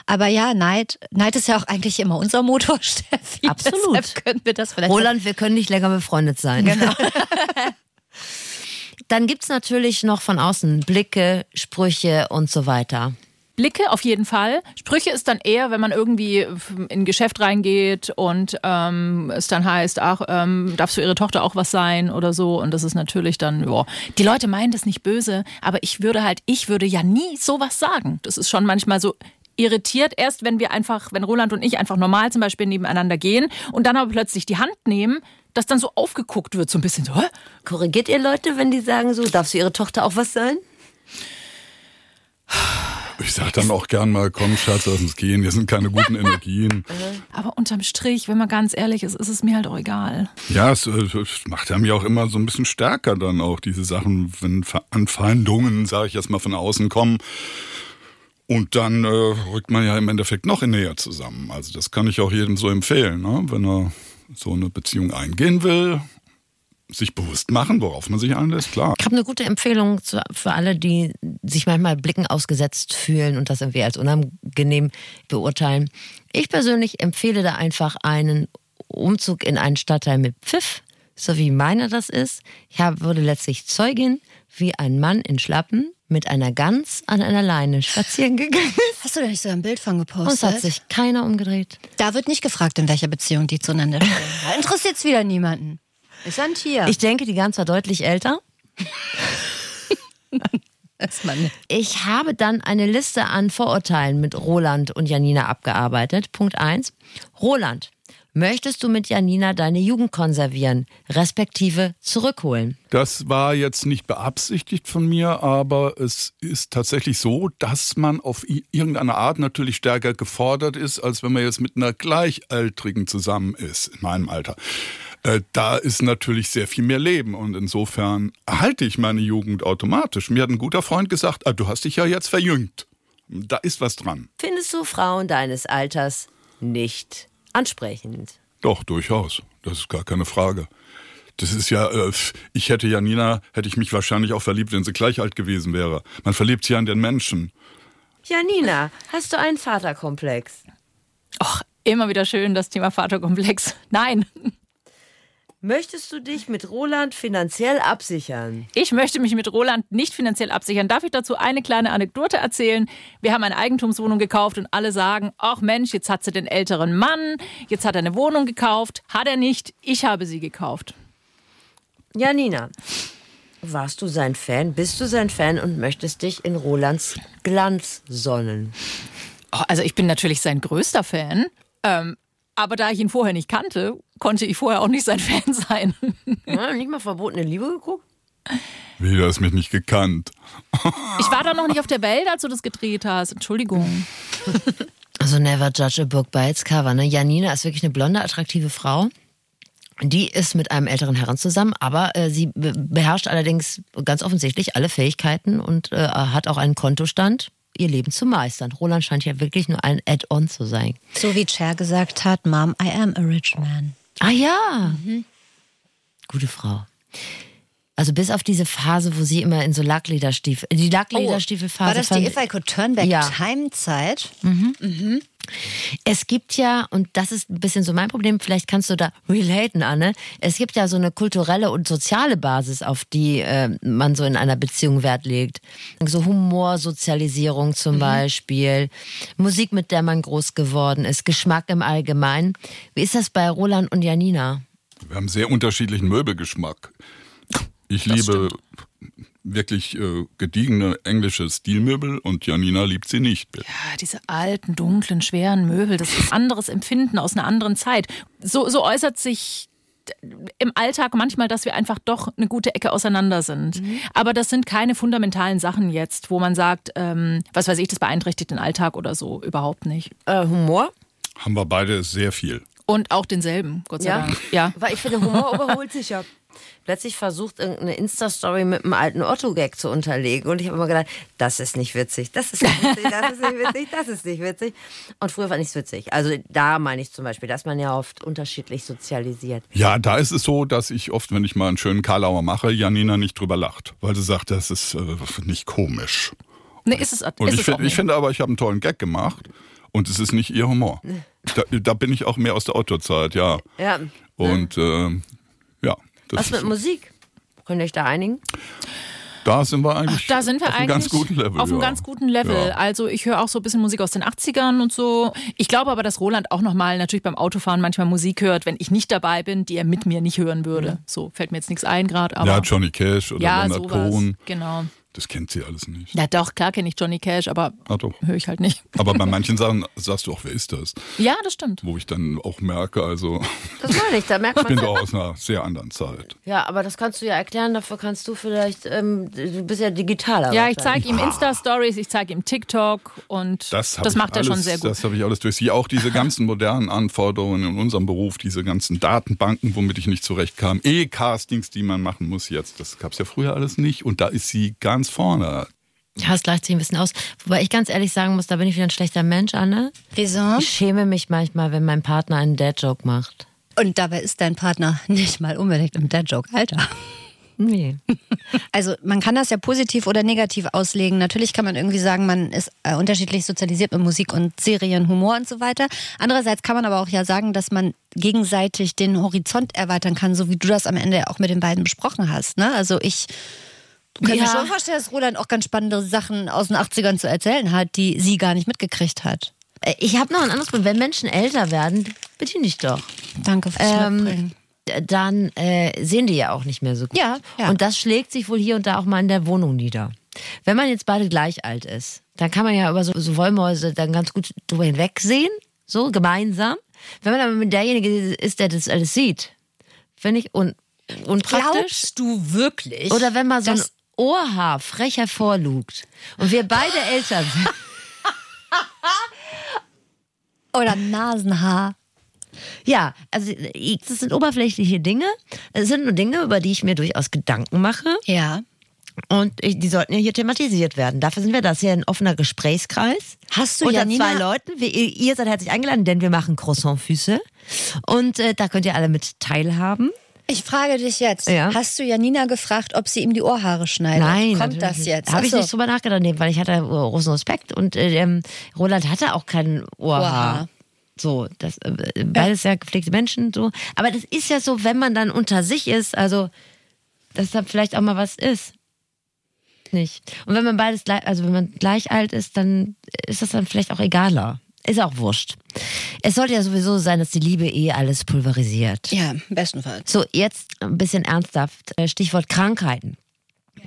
Aber ja, Neid, Neid ist ja auch eigentlich immer unser Motor, [laughs] Steffi. Absolut. Deshalb können wir das vielleicht. Roland, wir können nicht länger befreundet sein. Genau. [laughs] Dann gibt's natürlich noch von außen Blicke, Sprüche und so weiter. Blicke auf jeden Fall. Sprüche ist dann eher, wenn man irgendwie in ein Geschäft reingeht und ähm, es dann heißt, ach, ähm, darfst du ihre Tochter auch was sein oder so. Und das ist natürlich dann, ja, die Leute meinen das nicht böse, aber ich würde halt, ich würde ja nie sowas sagen. Das ist schon manchmal so irritiert, erst wenn wir einfach, wenn Roland und ich einfach normal zum Beispiel nebeneinander gehen und dann aber plötzlich die Hand nehmen, dass dann so aufgeguckt wird, so ein bisschen so, hä? Korrigiert ihr Leute, wenn die sagen so, darfst du ihre Tochter auch was sein? Ich sag dann auch gern mal, komm Schatz, lass uns gehen, wir sind keine guten [laughs] Energien. Aber unterm Strich, wenn man ganz ehrlich ist, ist es mir halt auch egal. Ja, es, äh, es macht ja mich auch immer so ein bisschen stärker dann auch, diese Sachen, wenn Anfeindungen, sage ich jetzt mal, von außen kommen. Und dann äh, rückt man ja im Endeffekt noch näher zusammen. Also das kann ich auch jedem so empfehlen, ne? wenn er so eine Beziehung eingehen will, sich bewusst machen, worauf man sich einlässt, klar. Ich habe eine gute Empfehlung für alle, die sich manchmal Blicken ausgesetzt fühlen und das irgendwie als unangenehm beurteilen. Ich persönlich empfehle da einfach einen Umzug in einen Stadtteil mit Pfiff, so wie meiner das ist. Ich hab, wurde letztlich Zeugin, wie ein Mann in Schlappen mit einer Gans an einer Leine spazieren gegangen ist. Hast du da nicht so ein Bild von Und gepostet? es hat sich keiner umgedreht. da wird nicht gefragt, in welcher Beziehung die zueinander stehen. Da interessiert es wieder niemanden. Ist ein Tier. Ich denke, die Gans war deutlich älter. [laughs] Ich habe dann eine Liste an Vorurteilen mit Roland und Janina abgearbeitet. Punkt eins: Roland, möchtest du mit Janina deine Jugend konservieren, respektive zurückholen? Das war jetzt nicht beabsichtigt von mir, aber es ist tatsächlich so, dass man auf irgendeine Art natürlich stärker gefordert ist, als wenn man jetzt mit einer Gleichaltrigen zusammen ist, in meinem Alter. Äh, Da ist natürlich sehr viel mehr Leben und insofern erhalte ich meine Jugend automatisch. Mir hat ein guter Freund gesagt, ah, du hast dich ja jetzt verjüngt. Da ist was dran. Findest du Frauen deines Alters nicht ansprechend? Doch, durchaus. Das ist gar keine Frage. Das ist ja, äh, ich hätte Janina, hätte ich mich wahrscheinlich auch verliebt, wenn sie gleich alt gewesen wäre. Man verliebt sich an den Menschen. Janina, hast du einen Vaterkomplex? Och, immer wieder schön das Thema Vaterkomplex. [laughs] Nein, Möchtest du dich mit Roland finanziell absichern? ich möchte mich mit Roland nicht finanziell absichern. Darf ich dazu eine kleine Anekdote erzählen? Wir haben eine Eigentumswohnung gekauft und alle sagen, ach Mensch, jetzt hat sie den älteren Mann, jetzt hat er eine Wohnung gekauft. Hat er nicht, ich habe sie gekauft. Janina, warst du sein Fan? Bist du sein Fan und möchtest dich in Rolands Glanz sonnen? Oh, also ich bin natürlich sein größter Fan. Ähm, aber da ich ihn vorher nicht kannte, konnte ich vorher auch nicht sein [laughs] Fan sein. Ja, nicht mal verbotene Liebe geguckt? Wie, du hast mich nicht gekannt. Ich war da noch nicht auf der Welt, als du das gedreht hast. Entschuldigung. Also never judge a book by its cover. Ne? Janina ist wirklich eine blonde, attraktive Frau. Die ist mit einem älteren Herrn zusammen, aber äh, sie be beherrscht allerdings ganz offensichtlich alle Fähigkeiten und äh, hat auch einen Kontostand, ihr Leben zu meistern. Roland scheint ja wirklich nur ein Add-on zu sein. So wie Cher gesagt hat, Mom, I am a rich man. Ah ja. Gute Frau. Also bis auf diese Phase, wo sie immer in so Lacklederstiefel, die Lacklederstiefelphase. Oh, War das die If I Could Turn Back Ja. Time Zeit? Es gibt ja, und das ist ein bisschen so mein Problem, vielleicht kannst du da relaten, Anne. Es gibt ja so eine kulturelle und soziale Basis, auf die äh, man so in einer Beziehung Wert legt. So Humor, Sozialisierung zum Beispiel, Musik, mit der man groß geworden ist, Geschmack im Allgemeinen. Wie ist das bei Roland und Janina? Wir haben sehr unterschiedlichen Möbelgeschmack. Ich liebe wirklich äh, gediegene englische Stilmöbel und Janina liebt sie nicht. Ja, diese alten, dunklen, schweren Möbel, das ist ein anderes Empfinden aus einer anderen Zeit. So, so äußert sich im Alltag manchmal, dass wir einfach doch eine gute Ecke auseinander sind. Aber das sind keine fundamentalen Sachen jetzt, wo man sagt, ähm, was weiß ich, das beeinträchtigt den Alltag oder so. Überhaupt nicht. Äh, Humor? Haben wir beide sehr viel. Und auch denselben, Gott sei Ja. Dank. Ja. Weil ich finde, Humor überholt sich ja. plötzlich versucht, irgendeine Insta-Story mit einem alten Otto-Gag zu unterlegen. Und ich habe immer gedacht, das ist nicht witzig, das ist nicht witzig, das ist nicht witzig, das ist nicht witzig. Und früher war nichts witzig. Also da meine ich zum Beispiel, dass man ja oft unterschiedlich sozialisiert. Ja, da ist es so, dass ich oft, wenn ich mal einen schönen Karlauer mache, Janina nicht drüber lacht, weil sie sagt, das ist äh, nicht komisch. Nee, ist es, Und ist ich, es find, auch ich finde aber, ich habe einen tollen Gag gemacht und es ist nicht ihr Humor. Da, da bin ich auch mehr aus der Otto-Zeit, ja. Ja. Und ähm, ja, das Was mit ist, Musik? Könnt ihr euch da einigen? da sind wir eigentlich Da sind wir auf einem ganz guten Level. auf einem ja. ganz guten Level. Ja. Also ich höre auch so ein bisschen Musik aus den 80ern und so. Ich glaube aber, dass Roland auch nochmal natürlich beim Autofahren manchmal Musik hört, wenn ich nicht dabei bin, die er mit mir nicht hören würde. So fällt mir jetzt nichts ein gerade, aber Ja, Johnny Cash oder ja, Leonard sowas. Cohen. Genau. Das kennt sie alles nicht. Ja, doch, klar kenne ich Johnny Cash, aber Ah, doch. höre ich halt nicht. Aber bei [laughs] manchen Sachen sagst du auch, wer ist das? Ja, das stimmt. Wo ich dann auch merke, also Das meine ich, da merkt [laughs] ich bin man. doch aus einer sehr anderen Zeit. Ja, aber das kannst du ja erklären, dafür kannst du vielleicht, ähm, du bist ja digitaler. Ja, ich zeige ihm Insta-Stories, ich zeige ihm TikTok und Das, das, macht er alles, schon sehr gut. Das habe ich alles durch sie. Auch diese ganzen [laughs] modernen Anforderungen in unserem Beruf, diese ganzen Datenbanken, womit ich nicht zurechtkam, E-Castings, die man machen muss jetzt, das gab es ja früher alles nicht. Und da ist sie ganz vorne. Ja, es gleicht sich ein bisschen aus. Wobei ich ganz ehrlich sagen muss, da bin ich wieder ein schlechter Mensch, Anne. Wieso? Ich schäme mich manchmal, wenn mein Partner einen Dad-Joke macht. Und dabei ist dein Partner nicht mal unbedingt im Dad-Joke. Alter. Nee. [laughs] Also man kann das ja positiv oder negativ auslegen. Natürlich kann man irgendwie sagen, man ist äh, unterschiedlich sozialisiert mit Musik und Serien, Humor und so weiter. Andererseits kann man aber auch ja sagen, dass man gegenseitig den Horizont erweitern kann, so wie du das am Ende auch mit den beiden besprochen hast. Ne? Also ich kann mir Ja. schon vorstellen, dass Roland auch ganz spannende Sachen aus den 80ern zu erzählen hat, die sie gar nicht mitgekriegt hat. Äh, Ich habe noch ein anderes Problem. Wenn Menschen älter werden, bitte nicht doch. Danke fürs. Ähm, dann äh, sehen die ja auch nicht mehr so gut. Ja, ja. Und das schlägt sich wohl hier und da auch mal in der Wohnung nieder. Wenn man jetzt beide gleich alt ist, dann kann man ja über so, so Wollmäuse dann ganz gut drüber hinwegsehen, so gemeinsam. Wenn man aber mit derjenige ist, der das alles sieht, finde ich un unpraktisch. Glaubst du wirklich? Oder wenn mal so ein Ohrhaar frech hervorlugt und wir beide Eltern sind. [laughs] Oder Nasenhaar. Ja, also das sind oberflächliche Dinge. Es sind nur Dinge, über die ich mir durchaus Gedanken mache. Ja. Und die sollten ja hier thematisiert werden. Dafür sind wir das hier ein offener Gesprächskreis. Hast du Janina- zwei Leuten. Wir, ihr seid herzlich eingeladen, denn wir machen Croissant-Füße. Und äh, da könnt ihr alle mit teilhaben. Ich frage dich jetzt, Ja. hast du Janina gefragt, ob sie ihm die Ohrhaare schneidet? Nein, Kommt das jetzt? Habe ich nicht drüber nachgedacht, nee, weil ich hatte großen Respekt und äh, ähm, Roland hatte auch kein Ohrhaar. Ohrhaar. So, das äh, beides ja gepflegte Menschen so. Aber das ist ja so, wenn man dann unter sich ist, also dass da vielleicht auch mal was ist. Nicht. Und wenn man beides gleich, also wenn man gleich alt ist, dann ist das dann vielleicht auch egaler. Ist auch wurscht. Es sollte ja sowieso sein, dass die Liebe eh alles pulverisiert. Ja, bestenfalls. So, jetzt ein bisschen ernsthaft. Äh, Stichwort Krankheiten.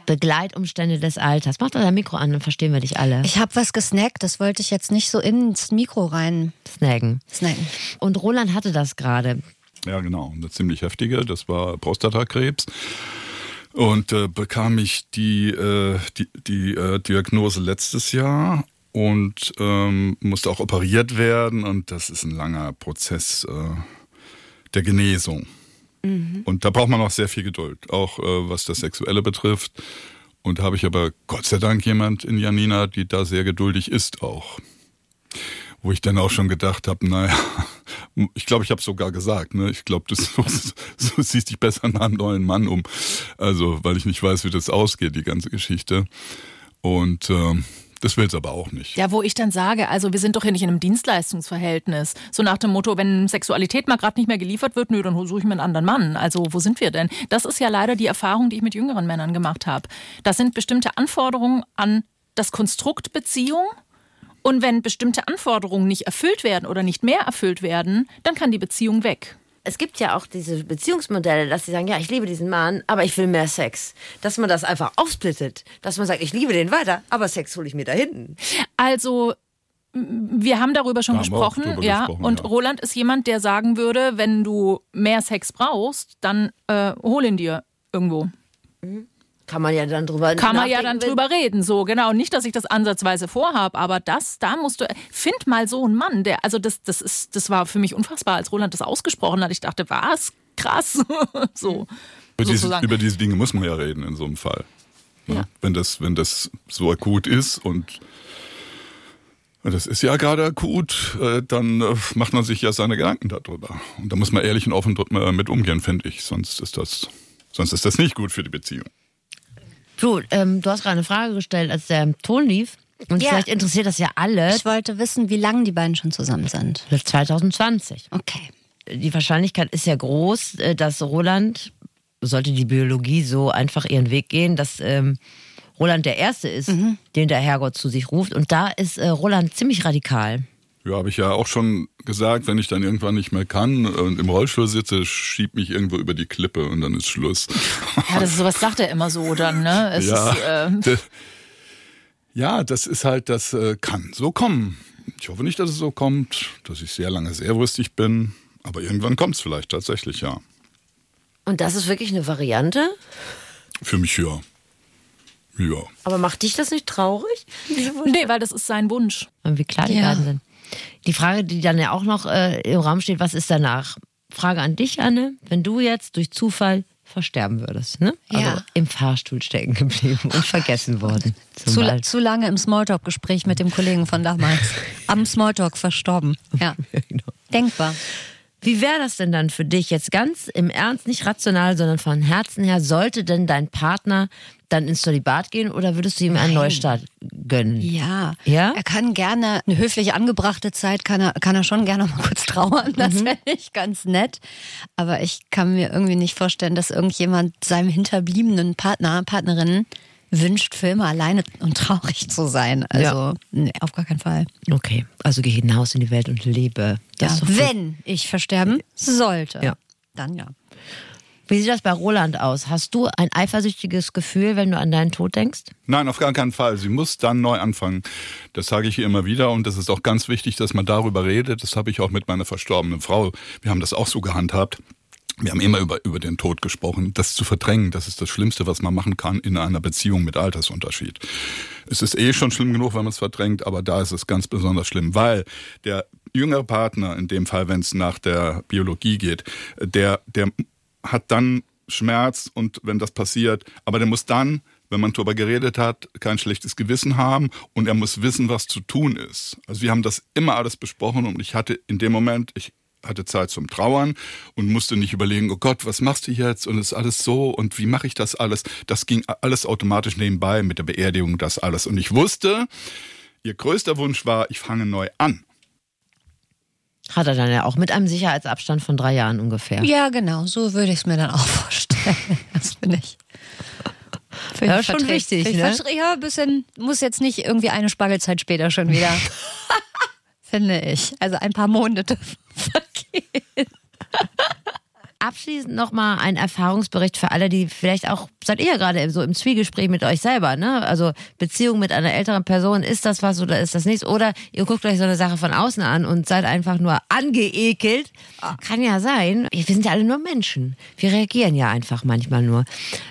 Begleitumstände des Alters. Mach doch dein Mikro an, dann verstehen wir dich alle. Ich habe was gesnackt, das wollte ich jetzt nicht so ins Mikro rein Snaggen. snacken. Und Roland hatte das gerade. Ja, genau. Eine ziemlich heftige. Das war Prostatakrebs. Und äh, bekam ich die, äh, die, die äh, Diagnose letztes Jahr und ähm, musste auch operiert werden. Und das ist ein langer Prozess äh, der Genesung. Und da braucht man auch sehr viel Geduld, auch äh, was das Sexuelle betrifft. Und da habe ich aber Gott sei Dank jemand in Janina, die da sehr geduldig ist auch. Wo ich dann auch schon gedacht habe, naja, [laughs] ich glaube, ich habe sogar gesagt, ne, ich glaube, du [laughs] suchst- du siehst dich besser nach einem neuen Mann um. Also, weil ich nicht weiß, wie das ausgeht, die ganze Geschichte. Und ähm, das will's aber auch nicht. Ja, wo ich dann sage, also wir sind doch hier nicht in einem Dienstleistungsverhältnis. So nach dem Motto, wenn Sexualität mal gerade nicht mehr geliefert wird, nö, dann suche ich mir einen anderen Mann. Also wo sind wir denn? Das ist ja leider die Erfahrung, die ich mit jüngeren Männern gemacht habe. Das sind bestimmte Anforderungen an das Konstrukt Beziehung. Und wenn bestimmte Anforderungen nicht erfüllt werden oder nicht mehr erfüllt werden, dann kann die Beziehung weg. Es gibt ja auch diese Beziehungsmodelle, dass sie sagen, ja, ich liebe diesen Mann, aber ich will mehr Sex. Dass man das einfach aufsplittet. Dass man sagt, ich liebe den weiter, aber Sex hole ich mir da hinten. Also wir haben darüber schon Da gesprochen, drüber ja. gesprochen, und ja. Roland ist jemand, der sagen würde, wenn du mehr Sex brauchst, dann äh, hol ihn dir irgendwo. Kann man ja dann drüber Kann man ja dann drüber reden, so genau. Nicht, dass ich das ansatzweise vorhabe, aber das, da musst du, find mal so einen Mann, der, also das, das ist, das war für mich unfassbar, als Roland das ausgesprochen hat. Ich dachte, was? Krass, [laughs] so. Über diese, über diese Dinge muss man ja reden in so einem Fall. Ne? Ja. Wenn, das, wenn das so akut ist und das ist ja gerade akut, äh, dann äh, macht man sich ja seine Gedanken darüber. Und da muss man ehrlich und offen äh, mit umgehen, finde ich. Sonst ist das, sonst ist das nicht gut für die Beziehung. Du, ähm, du hast gerade eine Frage gestellt, als der Ton lief. Und Ja. vielleicht interessiert das ja alle. Ich wollte wissen, wie lange die beiden schon zusammen sind. Bis 2020. Okay. Die Wahrscheinlichkeit ist ja groß, äh, dass Roland, sollte die Biologie so einfach ihren Weg gehen, dass ähm, Roland der Erste ist, den der Herrgott zu sich ruft. Und da ist äh, Roland ziemlich radikal. Ja, habe ich ja auch schon gesagt, wenn ich dann irgendwann nicht mehr kann und im Rollstuhl sitze, schieb mich irgendwo über die Klippe und dann ist Schluss. Ja, das ist, sowas sagt er immer so dann, ne? Es ja, ist, ähm, ja, das ist halt, das äh, kann so kommen. Ich hoffe nicht, dass es so kommt, dass ich sehr lange sehr rüstig bin, aber irgendwann kommt es vielleicht tatsächlich, ja. Und das ist wirklich eine Variante? Für mich ja. Ja. Aber macht dich das nicht traurig? nee, weil das ist sein Wunsch. Und wie klar die Ja. beiden sind. Die Frage, die dann ja auch noch äh, im Raum steht, was ist danach? Frage an dich, Anne. Wenn du jetzt durch Zufall versterben würdest, ne? Also Ja. im Fahrstuhl stecken geblieben und vergessen worden. [laughs] Zu, zu lange im Smalltalk-Gespräch mit dem Kollegen von damals. Am Smalltalk verstorben. Ja. [laughs] Genau. Denkbar. Wie wäre das denn dann für dich jetzt ganz im Ernst, nicht rational, sondern von Herzen her? Sollte denn dein Partner dann ins Zölibat gehen oder würdest du ihm einen Neustart gönnen? Ja. Ja? Er kann gerne eine höflich angebrachte Zeit, kann er, kann er schon gerne mal kurz trauern. Das Mhm. wäre nicht ganz nett. Aber ich kann mir irgendwie nicht vorstellen, dass irgendjemand seinem hinterbliebenen Partner, Partnerin wünscht, für immer alleine und traurig zu sein. Also, Ja. nee, auf gar keinen Fall. Okay, also geh hinaus in die Welt und lebe. Das Ja, wenn ich versterben sollte, Ja. dann ja. Wie sieht das bei Roland aus? Hast du ein eifersüchtiges Gefühl, wenn du an deinen Tod denkst? Nein, auf gar keinen Fall. Sie muss dann neu anfangen. Das sage ich ihr immer wieder und das ist auch ganz wichtig, dass man darüber redet. Das habe ich auch mit meiner verstorbenen Frau. Wir haben das auch so gehandhabt. Wir haben immer über, über den Tod gesprochen. Das zu verdrängen, das ist das Schlimmste, was man machen kann in einer Beziehung mit Altersunterschied. Es ist eh schon schlimm genug, wenn man es verdrängt, aber da ist es ganz besonders schlimm, weil der jüngere Partner, in dem Fall, wenn es nach der Biologie geht, der, der hat dann Schmerz und wenn das passiert, aber der muss dann, wenn man darüber geredet hat, kein schlechtes Gewissen haben und er muss wissen, was zu tun ist. Also wir haben das immer alles besprochen und ich hatte in dem Moment, ich hatte Zeit zum Trauern und musste nicht überlegen, oh Gott, was machst du jetzt und ist alles so und wie mache ich das alles? Das ging alles automatisch nebenbei mit der Beerdigung, das alles. Und ich wusste, ihr größter Wunsch war, ich fange neu an. Hat er dann ja auch mit einem Sicherheitsabstand von drei Jahren ungefähr. Ja, genau, so würde ich es mir dann auch [laughs] vorstellen. Das bin ich. Find Ja, schon wichtig, ne? Ja, ein bisschen, muss jetzt nicht irgendwie eine Spargelzeit später schon wieder. [laughs] Finde ich. Also ein paar Monate [laughs] vergehen. Abschließend nochmal ein Erfahrungsbericht für alle, die vielleicht auch, seid ihr gerade so im Zwiegespräch mit euch selber, ne? Also Beziehung mit einer älteren Person, ist das was oder ist das nichts? Oder ihr guckt euch so eine Sache von außen an und seid einfach nur angeekelt. Kann ja sein. Wir sind ja alle nur Menschen. Wir reagieren ja einfach manchmal nur.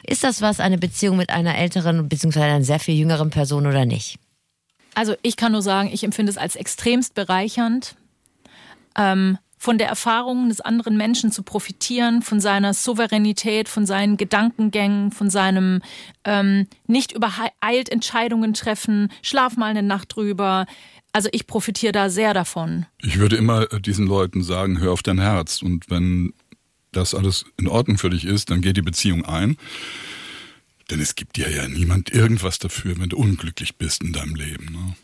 Ist das was, eine Beziehung mit einer älteren bzw. einer sehr viel jüngeren Person oder nicht? Also ich kann nur sagen, ich empfinde es als extremst bereichernd, ähm, von der Erfahrung des anderen Menschen zu profitieren, von seiner Souveränität, von seinen Gedankengängen, von seinem ähm, nicht übereilt Entscheidungen treffen, schlaf mal eine Nacht drüber. Also ich profitiere da sehr davon. Ich würde immer äh, diesen Leuten sagen, hör auf dein Herz. Und wenn das alles in Ordnung für dich ist, dann geh die Beziehung ein. Denn es gibt dir ja niemand irgendwas dafür, wenn du unglücklich bist in deinem Leben. Ne?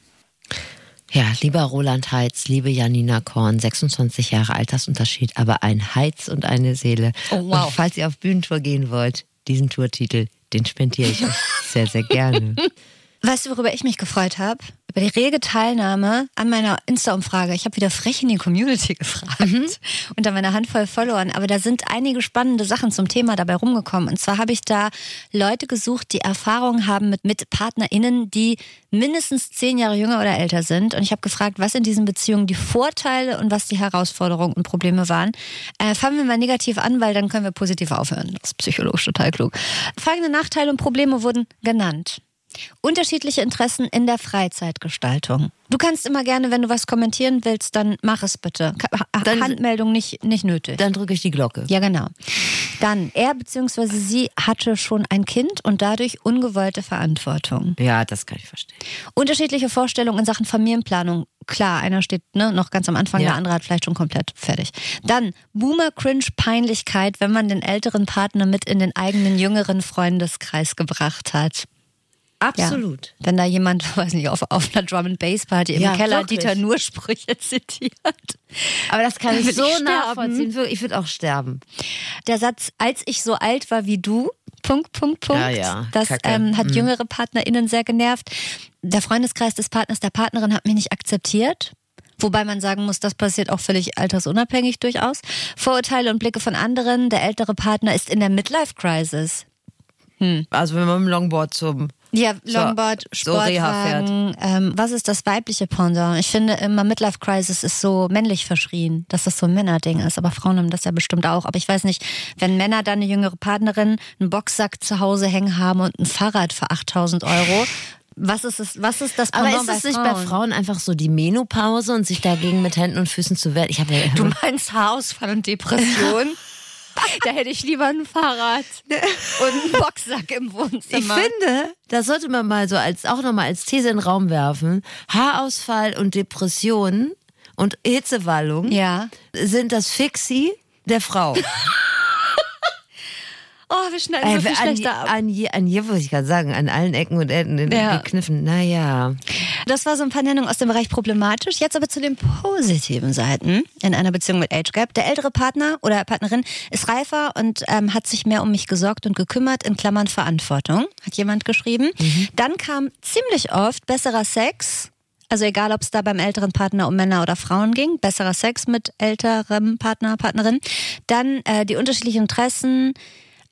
Ja, lieber Roland Heitz, liebe Janina Korn, 26 Jahre Altersunterschied, aber ein Heiz und eine Seele. Oh, wow. Und falls ihr auf Bühnentour gehen wollt, diesen Tourtitel, den spendiere ich euch [laughs] sehr, sehr gerne. Weißt du, worüber ich mich gefreut habe? Über die rege Teilnahme an meiner Insta-Umfrage. Ich habe wieder frech in die Community [laughs] gefragt unter meiner Handvoll Followern. Aber da sind einige spannende Sachen zum Thema dabei rumgekommen. Und zwar habe ich da Leute gesucht, die Erfahrungen haben mit, mit PartnerInnen, die mindestens zehn Jahre jünger oder älter sind. Und ich habe gefragt, was in diesen Beziehungen die Vorteile und was die Herausforderungen und Probleme waren. Äh, fangen wir mal negativ an, weil dann können wir positiv aufhören. Das ist psychologisch total klug. Folgende Nachteile und Probleme wurden genannt. Unterschiedliche Interessen in der Freizeitgestaltung. Du kannst immer gerne, wenn du was kommentieren willst, dann mach es bitte. Dann, Handmeldung nicht, nicht nötig. Dann drücke ich die Glocke. Ja, genau. Dann, er bzw. sie hatte schon ein Kind und dadurch ungewollte Verantwortung. Ja, das kann ich verstehen. Unterschiedliche Vorstellungen in Sachen Familienplanung. Klar, einer steht ne, noch ganz am Anfang, ja. der andere hat vielleicht schon komplett fertig. Dann Boomer Cringe Peinlichkeit, wenn man den älteren Partner mit in den eigenen jüngeren Freundeskreis gebracht hat. Absolut. Ja. Wenn da jemand, [laughs] weiß nicht, auf, auf einer Drum and Bass Party im ja, Keller wirklich. Dieter nur Sprüche [laughs] zitiert. Aber das kann ich so ich nachvollziehen. Ich würde auch sterben. Der Satz, als ich so alt war wie du, Punkt, Punkt, Punkt. Ja, ja. Das ähm, hat mhm. jüngere PartnerInnen sehr genervt. Der Freundeskreis des Partners, der Partnerin hat mich nicht akzeptiert. Wobei man sagen muss, das passiert auch völlig altersunabhängig durchaus. Vorurteile und Blicke von anderen. Der ältere Partner ist in der Midlife-Crisis. Hm. Also wenn man mit dem Longboard zum ja, Longboard, so, Sportwagen. So ähm, was ist das weibliche Pendant? Ich finde immer Midlife Crisis ist so männlich verschrien, dass das so ein Männerding ist. Aber Frauen haben das ja bestimmt auch. Aber ich weiß nicht, wenn Männer dann eine jüngere Partnerin, einen Boxsack zu Hause hängen haben und ein Fahrrad für 8000 Euro, was ist es, was ist das Pendant Aber ist es nicht bei Frauen einfach so die Menopause und sich dagegen mit Händen und Füßen zu wehren? Ich habe ja du [laughs] meinst Haarausfall und Depression? [laughs] da hätte ich lieber ein Fahrrad und einen Boxsack im Wohnzimmer. Ich finde, das sollte man mal so als auch nochmal als These in den Raum werfen. Haarausfall und Depressionen und Hitzewallung ja. sind das Fixie der Frau. [laughs] Oh, wir schneiden so viel schlechter ab. An, je, an je, wollte ich gerade sagen, an allen Ecken und Enden ja. gekniffen. Naja. Das war so ein paar Nennungen aus dem Bereich problematisch. Jetzt aber zu den positiven Seiten in einer Beziehung mit Age Gap. Der ältere Partner oder Partnerin ist reifer und ähm, hat sich mehr um mich gesorgt und gekümmert, in Klammern Verantwortung, hat jemand geschrieben. Mhm. Dann kam ziemlich oft besserer Sex, also egal, ob es da beim älteren Partner um Männer oder Frauen ging, besserer Sex mit älterem Partner, Partnerin. Dann äh, die unterschiedlichen Interessen,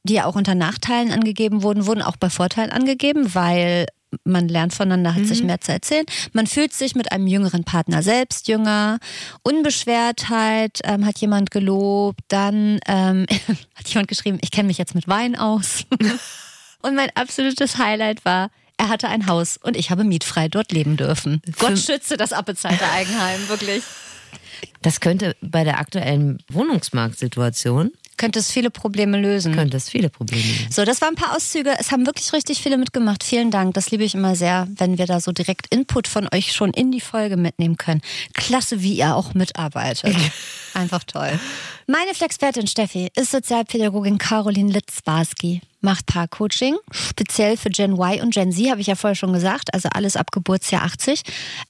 die ja auch unter Nachteilen angegeben wurden, wurden auch bei Vorteilen angegeben, weil man lernt voneinander, hat mhm. sich mehr zu erzählen. Man fühlt sich mit einem jüngeren Partner selbst jünger. Unbeschwertheit ähm, hat jemand gelobt. Dann ähm, [laughs] hat jemand geschrieben, ich kenne mich jetzt mit Wein aus. [laughs] und mein absolutes Highlight war, er hatte ein Haus und ich habe mietfrei dort leben dürfen. Gott schütze das abbezahlte Eigenheim, wirklich. Das könnte bei der aktuellen Wohnungsmarktsituation könnte es viele Probleme lösen. Könnte es viele Probleme lösen. So, das waren ein paar Auszüge. Es haben wirklich richtig viele mitgemacht. Vielen Dank. Das liebe ich immer sehr, wenn wir da so direkt Input von euch schon in die Folge mitnehmen können. Klasse, wie ihr auch mitarbeitet. [laughs] Einfach toll. Meine Flexpertin Steffi ist Sozialpädagogin Caroline Litzbarski macht Paar-Coaching, speziell für Gen Y und Gen Z, habe ich ja vorher schon gesagt, also alles ab Geburtsjahr 80.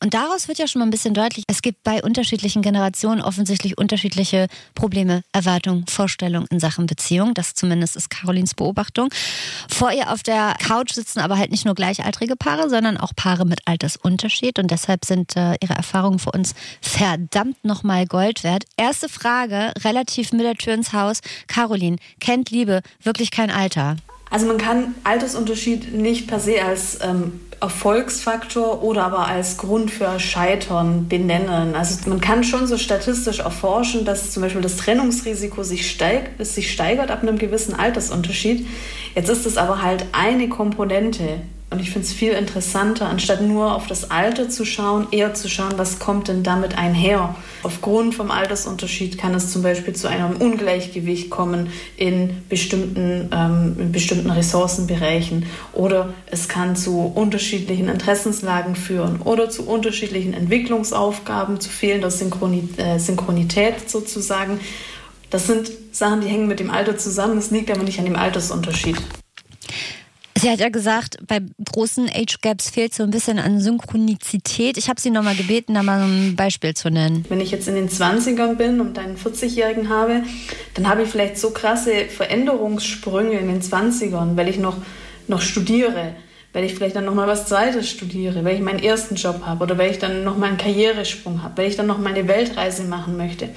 Und daraus wird ja schon mal ein bisschen deutlich, es gibt bei unterschiedlichen Generationen offensichtlich unterschiedliche Probleme, Erwartungen, Vorstellungen in Sachen Beziehung. Das zumindest ist Carolins Beobachtung. Vor ihr auf der Couch sitzen aber halt nicht nur gleichaltrige Paare, sondern auch Paare mit Altersunterschied. Und deshalb sind äh, ihre Erfahrungen für uns verdammt nochmal Gold wert. Erste Frage, relativ mit der Tür ins Haus. Caroline, kennt Liebe wirklich kein Alter? Also man kann Altersunterschied nicht per se als ähm, Erfolgsfaktor oder aber als Grund für Scheitern benennen. Also man kann schon so statistisch erforschen, dass zum Beispiel das Trennungsrisiko sich, steigt, es sich steigert ab einem gewissen Altersunterschied. Jetzt ist es aber halt eine Komponente und ich finde es viel interessanter, anstatt nur auf das Alter zu schauen, eher zu schauen, was kommt denn damit einher. Aufgrund vom Altersunterschied kann es zum Beispiel zu einem Ungleichgewicht kommen in bestimmten, ähm, in bestimmten Ressourcenbereichen oder es kann zu unterschiedlichen Interessenslagen führen oder zu unterschiedlichen Entwicklungsaufgaben, zu fehlender Synchronität, äh, Synchronität sozusagen. Das sind Sachen, die hängen mit dem Alter zusammen. Es liegt aber nicht an dem Altersunterschied. Sie hat ja gesagt, bei großen Age Gaps fehlt so ein bisschen an Synchronizität. Ich habe sie nochmal gebeten, da mal ein Beispiel zu nennen. Wenn ich jetzt in den 20ern bin und einen 40-Jährigen habe, dann habe ich vielleicht so krasse Veränderungssprünge in den 20ern, weil ich noch, noch studiere weil ich vielleicht dann nochmal was Zweites studiere, weil ich meinen ersten Job habe oder weil ich dann nochmal einen Karrieresprung habe, weil ich dann nochmal eine Weltreise machen möchte.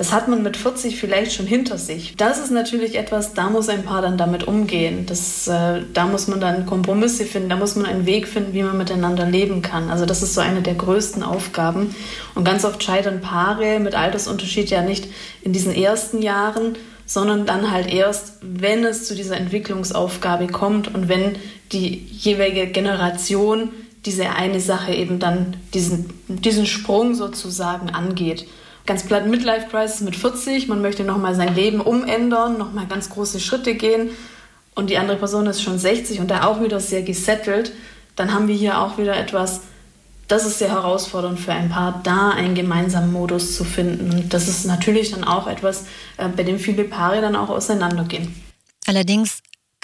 Das hat man mit 40 vielleicht schon hinter sich. Das ist natürlich etwas, da muss ein Paar dann damit umgehen. Das, äh, da muss man dann Kompromisse finden, da muss man einen Weg finden, wie man miteinander leben kann. Also das ist so eine der größten Aufgaben. Und ganz oft scheitern Paare mit Altersunterschied ja nicht in diesen ersten Jahren, sondern dann halt erst, wenn es zu dieser Entwicklungsaufgabe kommt und wenn die jeweilige Generation diese eine Sache eben dann diesen, diesen Sprung sozusagen angeht. Ganz platt Midlife Crisis mit 40, man möchte nochmal sein Leben umändern, nochmal ganz große Schritte gehen und die andere Person ist schon 60 und da auch wieder sehr gesettelt, dann haben wir hier auch wieder etwas, das ist sehr herausfordernd für ein Paar, da einen gemeinsamen Modus zu finden. Und das ist natürlich dann auch etwas, äh, bei dem viele Paare dann auch auseinandergehen. Allerdings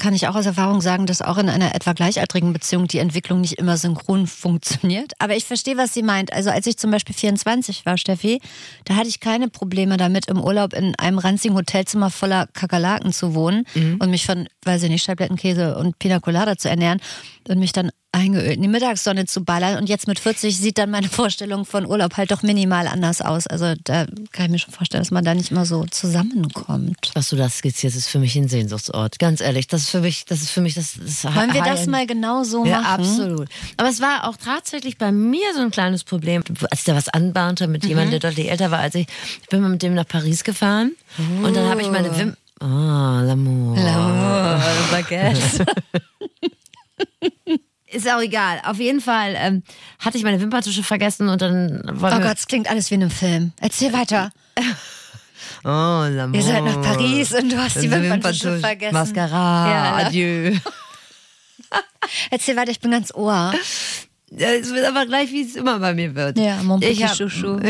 kann ich auch aus Erfahrung sagen, dass auch in einer etwa gleichaltrigen Beziehung die Entwicklung nicht immer synchron funktioniert. Aber ich verstehe, was sie meint. Also als ich zum Beispiel 24 war, Steffi, da hatte ich keine Probleme damit, im Urlaub in einem ranzigen Hotelzimmer voller Kakerlaken zu wohnen mhm. und mich von, weiß ich nicht, Scheiblettenkäse und Pina Colada zu ernähren und mich dann eingeölt in die Mittagssonne zu ballern. Und jetzt mit 40 sieht dann meine Vorstellung von Urlaub halt doch minimal anders aus. Also da kann ich mir schon vorstellen, dass man da nicht immer so zusammenkommt. Was du das skizzierst, ist für mich ein Sehnsuchtsort. Ganz ehrlich, das ist für mich, das ist für mich das. das Wollen wir das mal genau so ja, machen? absolut. Aber es war auch tatsächlich bei mir so ein kleines Problem, als ich da was anbahnte mit mhm. jemandem, der deutlich älter war als ich. Ich bin mal mit dem nach Paris gefahren oh. und dann habe ich meine Wim Oh, l'amour. L'amour, [laughs] Baguette. [laughs] ist auch egal. Auf jeden Fall ähm, hatte ich meine Wimperntusche vergessen und dann war Oh Gott, es klingt alles wie in einem Film. Erzähl weiter. [laughs] oh, l'amour. Ihr seid nach Paris und du hast die Wimperntusche vergessen. Mascara, ja, adieu. [laughs] Erzähl weiter, ich bin ganz ohr. Es wird aber gleich, wie es immer bei mir wird. Ja, mon petit hab, chouchou. [laughs]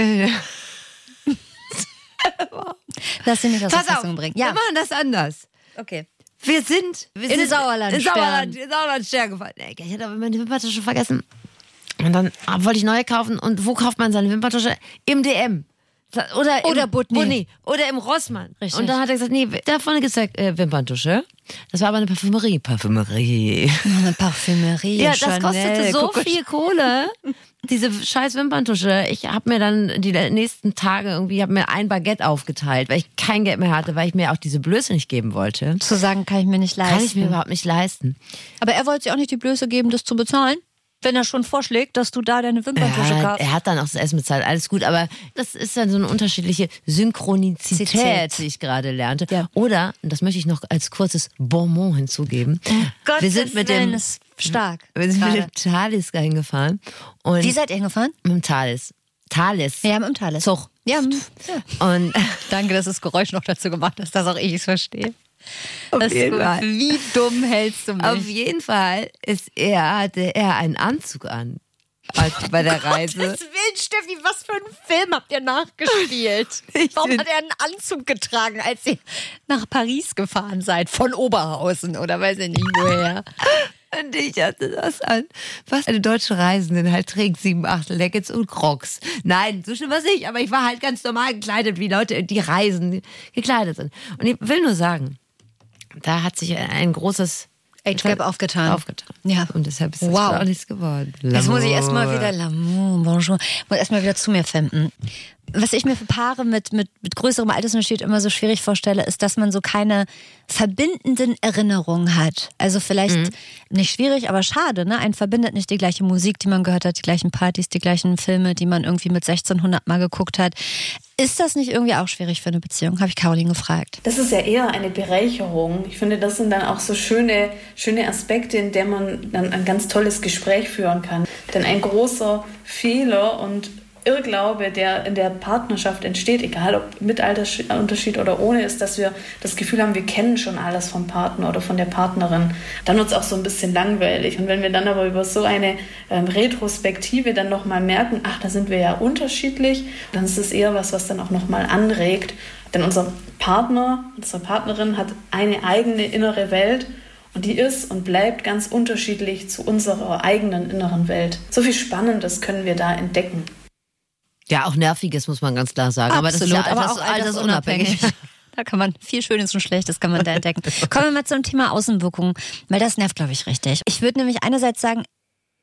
Lass ihn nicht aus Pass auf, bringen. Ja. wir machen das anders. Okay. Wir sind, wir in sind Sauerland. In Sauerland, in Sauerland Stern gefallen. Ich hatte aber meine Wimperntusche vergessen. Und dann wollte ich neue kaufen. Und wo kauft man seine Wimperntusche? Im DM. Oder, oder im Butni. Butni. Oder im Rossmann. Richtig. Und dann hat er gesagt, nee, da vorne gibt es äh, Wimperntusche. Das war aber eine Parfümerie. Parfümerie. Eine Parfümerie. Ja, das kostete so Guck viel Kohle. Diese scheiß Wimperntusche. Ich habe mir dann die nächsten Tage irgendwie, habe mir ein Baguette aufgeteilt, weil ich kein Geld mehr hatte, weil ich mir auch diese Blöße nicht geben wollte. Zu sagen, kann ich mir nicht leisten. Kann ich mir überhaupt nicht leisten. Aber er wollte sich auch nicht die Blöße geben, das zu bezahlen? Wenn er schon vorschlägt, dass du da deine Wimperntusche ja, kaufst. Er hat dann auch das Essen bezahlt, alles gut, aber das ist dann so eine unterschiedliche Synchronizität, Zität. die ich gerade lernte. Ja. Oder, und das möchte ich noch als kurzes Bonbon hinzugeben. Oh Gott, wir sind mit dem ist stark. Wir sind gerade. mit dem Thalys hingefahren. Und Wie seid ihr hingefahren? Mit dem Thalys. Thalys. Ja, mit dem Thalys. Zug. Ja. ja. Und [laughs] danke, dass das Geräusch noch dazu gemacht hast, dass auch ich es verstehe. Auf jeden Fall. Wie dumm hältst du mich? Auf jeden Fall ist er, hatte er einen Anzug an. Als bei der Reise. Gottes Willen, Steffi, was für einen Film habt ihr nachgespielt? [laughs] Warum hat er einen Anzug getragen, als ihr nach Paris gefahren seid? Von Oberhausen oder weiß ich nicht woher. Und ich hatte das an, was eine deutsche Reisende halt trägt, sieben, acht Leggings und Crocs. Nein, so schlimm war es nicht, aber ich war halt ganz normal gekleidet, wie Leute, die reisen, gekleidet sind. Und ich will nur sagen, da hat sich ein großes Age Gap aufgetan. Aufgetan. Ja. Und deshalb ist es wow. auch nichts geworden. Jetzt muss ich erstmal wieder L'amour, bonjour, muss erstmal wieder zu mir finden. Was ich mir für Paare mit, mit, mit größerem Altersunterschied immer so schwierig vorstelle, ist, dass man so keine verbindenden Erinnerungen hat. Also vielleicht mhm. nicht schwierig, aber schade, ne? Ein verbindet nicht die gleiche Musik, die man gehört hat, die gleichen Partys, die gleichen Filme, die man irgendwie mit 1600 Mal geguckt hat. Ist das nicht irgendwie auch schwierig für eine Beziehung? Habe ich Caroline gefragt. Das ist ja eher eine Bereicherung. Ich finde, das sind dann auch so schöne, schöne Aspekte, in denen man dann ein ganz tolles Gespräch führen kann. Denn ein großer Fehler und Irrglaube, der in der Partnerschaft entsteht, egal ob mit Altersunterschied oder ohne, ist, dass wir das Gefühl haben, wir kennen schon alles vom Partner oder von der Partnerin. Dann wird es auch so ein bisschen langweilig. Und wenn wir dann aber über so eine ähm, Retrospektive dann nochmal merken, ach, da sind wir ja unterschiedlich, dann ist es eher was, was dann auch nochmal anregt. Denn unser Partner, unsere Partnerin hat eine eigene innere Welt und die ist und bleibt ganz unterschiedlich zu unserer eigenen inneren Welt. So viel Spannendes können wir da entdecken. Ja, auch nerviges muss man ganz klar sagen. Absolut, aber das ist ja aber auch altersunabhängig. [laughs] Da kann man viel Schönes und Schlechtes kann man da entdecken. Kommen wir mal zum Thema Außenwirkung, weil das nervt, glaube ich, richtig. Ich würde nämlich einerseits sagen,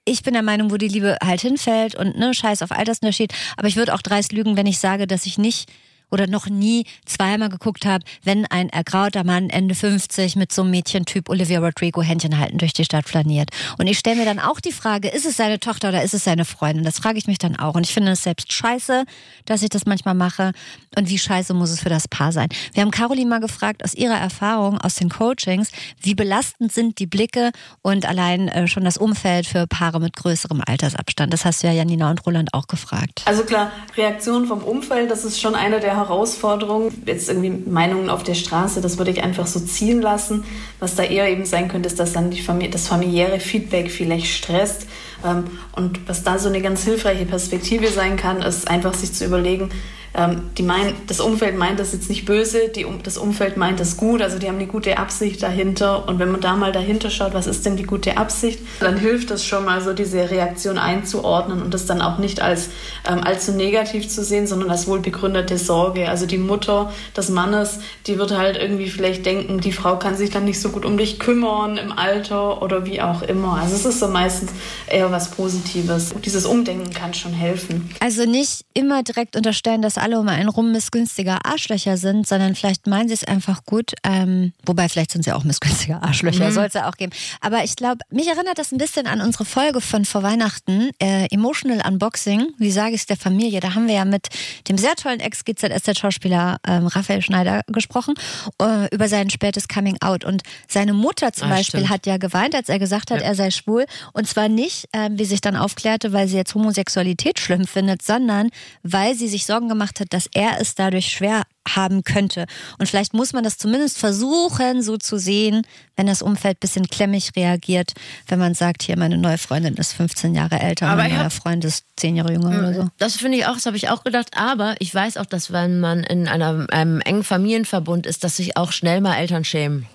ich bin der Meinung, wo die Liebe halt hinfällt und ne, scheiß auf Altersunterschied. Aber ich würde auch dreist lügen, wenn ich sage, dass ich nicht oder noch nie zweimal geguckt habe, wenn ein ergrauter Mann Ende 50 mit so einem Mädchentyp Olivia Rodrigo Händchen halten durch die Stadt flaniert. Und ich stelle mir dann auch die Frage, ist es seine Tochter oder ist es seine Freundin? Das frage ich mich dann auch. Und ich finde es selbst scheiße, dass ich das manchmal mache. Und wie scheiße muss es für das Paar sein? Wir haben Caroline mal gefragt, aus ihrer Erfahrung, aus den Coachings, wie belastend sind die Blicke und allein äh, schon das Umfeld für Paare mit größerem Altersabstand? Das hast du ja Janina und Roland auch gefragt. Also klar, Reaktion vom Umfeld, das ist schon eine der Herausforderungen. Jetzt irgendwie Meinungen auf der Straße, das würde ich einfach so ziehen lassen. Was da eher eben sein könnte, ist, dass dann Familie, das familiäre Feedback vielleicht stresst. Ähm, und was da so eine ganz hilfreiche Perspektive sein kann, ist einfach sich zu überlegen, ähm, die mein, das Umfeld meint das jetzt nicht böse, die, das Umfeld meint das gut, also die haben eine gute Absicht dahinter. Und wenn man da mal dahinter schaut, was ist denn die gute Absicht, dann hilft das schon mal so, diese Reaktion einzuordnen und das dann auch nicht als ähm, allzu negativ zu sehen, sondern als wohlbegründete Sorge. Also die Mutter des Mannes, die wird halt irgendwie vielleicht denken, die Frau kann sich dann nicht so gut um dich kümmern im Alter oder wie auch immer. Also es ist so meistens eher was Positives. Dieses Umdenken kann schon helfen. Also nicht immer direkt unterstellen, dass alle um einen rum missgünstige Arschlöcher sind, sondern vielleicht meinen sie es einfach gut. Ähm, wobei, vielleicht sind sie auch missgünstige Arschlöcher, mhm. soll es ja auch geben. Aber ich glaube, mich erinnert das ein bisschen an unsere Folge von vor Weihnachten, äh, Emotional Unboxing. Wie sage ich es der Familie? Da haben wir ja mit dem sehr tollen Ex-GZSZ-Schauspieler ähm, Raphael Schneider gesprochen äh, über sein spätes Coming Out. Und seine Mutter zum ah, Beispiel stimmt. hat ja geweint, als er gesagt hat, ja. er sei schwul. Und zwar nicht, äh, wie sich dann aufklärte, weil sie jetzt Homosexualität schlimm findet, sondern weil sie sich Sorgen gemacht gemacht hat, dass er es dadurch schwer haben könnte. Und vielleicht muss man das zumindest versuchen, so zu sehen, wenn das Umfeld ein bisschen klemmig reagiert, wenn man sagt, hier, meine neue Freundin ist 15 Jahre älter, aber mein neuer Freund ist 10 Jahre jünger oder so. Das finde ich auch, das habe ich auch gedacht. Aber ich weiß auch, dass wenn man in einer, einem engen Familienverbund ist, dass sich auch schnell mal Eltern schämen.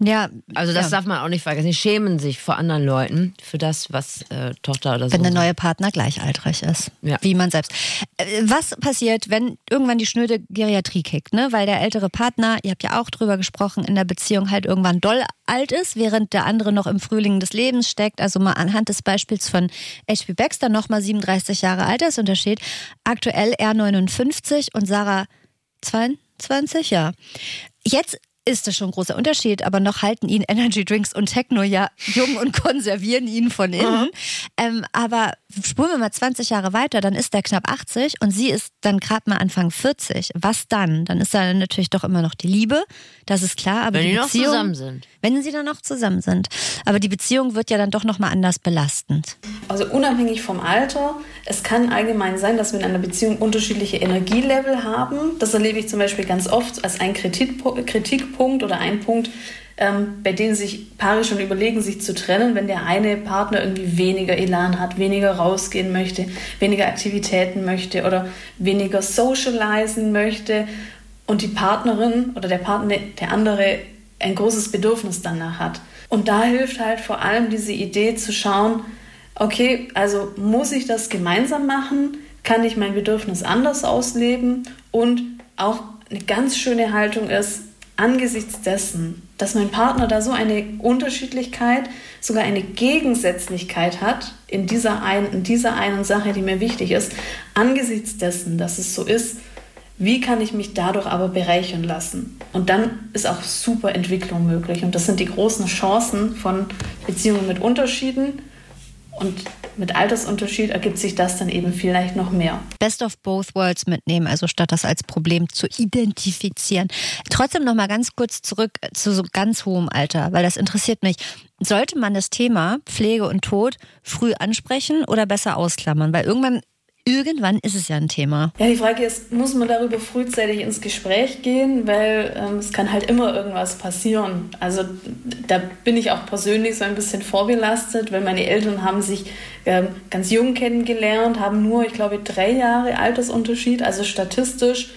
Ja, also das ja. darf man auch nicht vergessen. Die schämen sich vor anderen Leuten für das, was äh, Tochter oder so. Wenn der neue Partner gleichaltrig ist, ja. wie man selbst. Äh, was passiert, wenn irgendwann die schnöde Geriatrie kickt, ne? Weil der ältere Partner, ihr habt ja auch drüber gesprochen, in der Beziehung halt irgendwann doll alt ist, während der andere noch im Frühling des Lebens steckt. Also mal anhand des Beispiels von H.P. Baxter nochmal 37 Jahre Altersunterschied. Aktuell er 59 und Sarah 22, ja. Jetzt ist das schon ein großer Unterschied, aber noch halten ihn Energy Drinks und Techno ja jung und konservieren ihn von innen. Mhm. Ähm, aber spulen wir mal 20 Jahre weiter, dann ist er knapp 80 und sie ist dann gerade mal Anfang 40. Was dann? Dann ist da natürlich doch immer noch die Liebe, das ist klar. Aber wenn die, die Beziehung, noch zusammen sind. Wenn sie dann noch zusammen sind. Aber die Beziehung wird ja dann doch nochmal anders belastend. Also unabhängig vom Alter, es kann allgemein sein, dass wir in einer Beziehung unterschiedliche Energielevel haben. Das erlebe ich zum Beispiel ganz oft als ein Kritikpunkt oder ein Punkt, ähm, bei denen sich Paare schon überlegen, sich zu trennen, wenn der eine Partner irgendwie weniger Elan hat, weniger rausgehen möchte, weniger Aktivitäten möchte oder weniger socialisen möchte und die Partnerin oder der Partner, der andere, ein großes Bedürfnis danach hat. Und da hilft halt vor allem diese Idee zu schauen, okay, also muss ich das gemeinsam machen? Kann ich mein Bedürfnis anders ausleben? Und auch eine ganz schöne Haltung ist, angesichts dessen, dass mein Partner da so eine Unterschiedlichkeit, sogar eine Gegensätzlichkeit hat in dieser, ein, in dieser einen Sache, die mir wichtig ist, angesichts dessen, dass es so ist, wie kann ich mich dadurch aber bereichern lassen? Und dann ist auch super Entwicklung möglich. Und das sind die großen Chancen von Beziehungen mit Unterschieden und mit Altersunterschied ergibt sich das dann eben vielleicht noch mehr. Best of both worlds mitnehmen, also statt das als Problem zu identifizieren. Trotzdem noch mal ganz kurz zurück zu so ganz hohem Alter, weil das interessiert mich. Sollte man das Thema Pflege und Tod früh ansprechen oder besser ausklammern? Weil irgendwann Irgendwann ist es ja ein Thema. Ja, die Frage ist, muss man darüber frühzeitig ins Gespräch gehen, weil ähm, es kann halt immer irgendwas passieren. Also da bin ich auch persönlich so ein bisschen vorbelastet, weil meine Eltern haben sich ähm, ganz jung kennengelernt, haben nur, ich glaube, drei Jahre Altersunterschied, also statistisch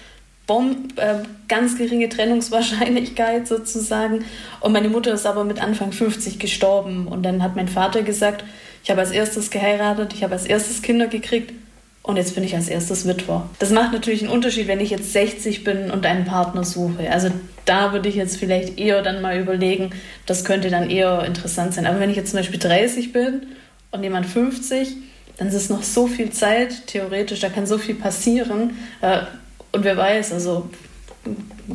Bomb, äh, ganz geringe Trennungswahrscheinlichkeit [laughs] sozusagen. Und meine Mutter ist aber mit Anfang 50 gestorben. Und dann hat mein Vater gesagt, ich habe als erstes geheiratet, ich habe als erstes Kinder gekriegt und jetzt bin ich als erstes Witwer. Das macht natürlich einen Unterschied, wenn ich jetzt 60 bin und einen Partner suche. Also da würde ich jetzt vielleicht eher dann mal überlegen, das könnte dann eher interessant sein. Aber wenn ich jetzt zum Beispiel 30 bin und jemand 50, dann ist es noch so viel Zeit, theoretisch, da kann so viel passieren. Äh, Und wer weiß, also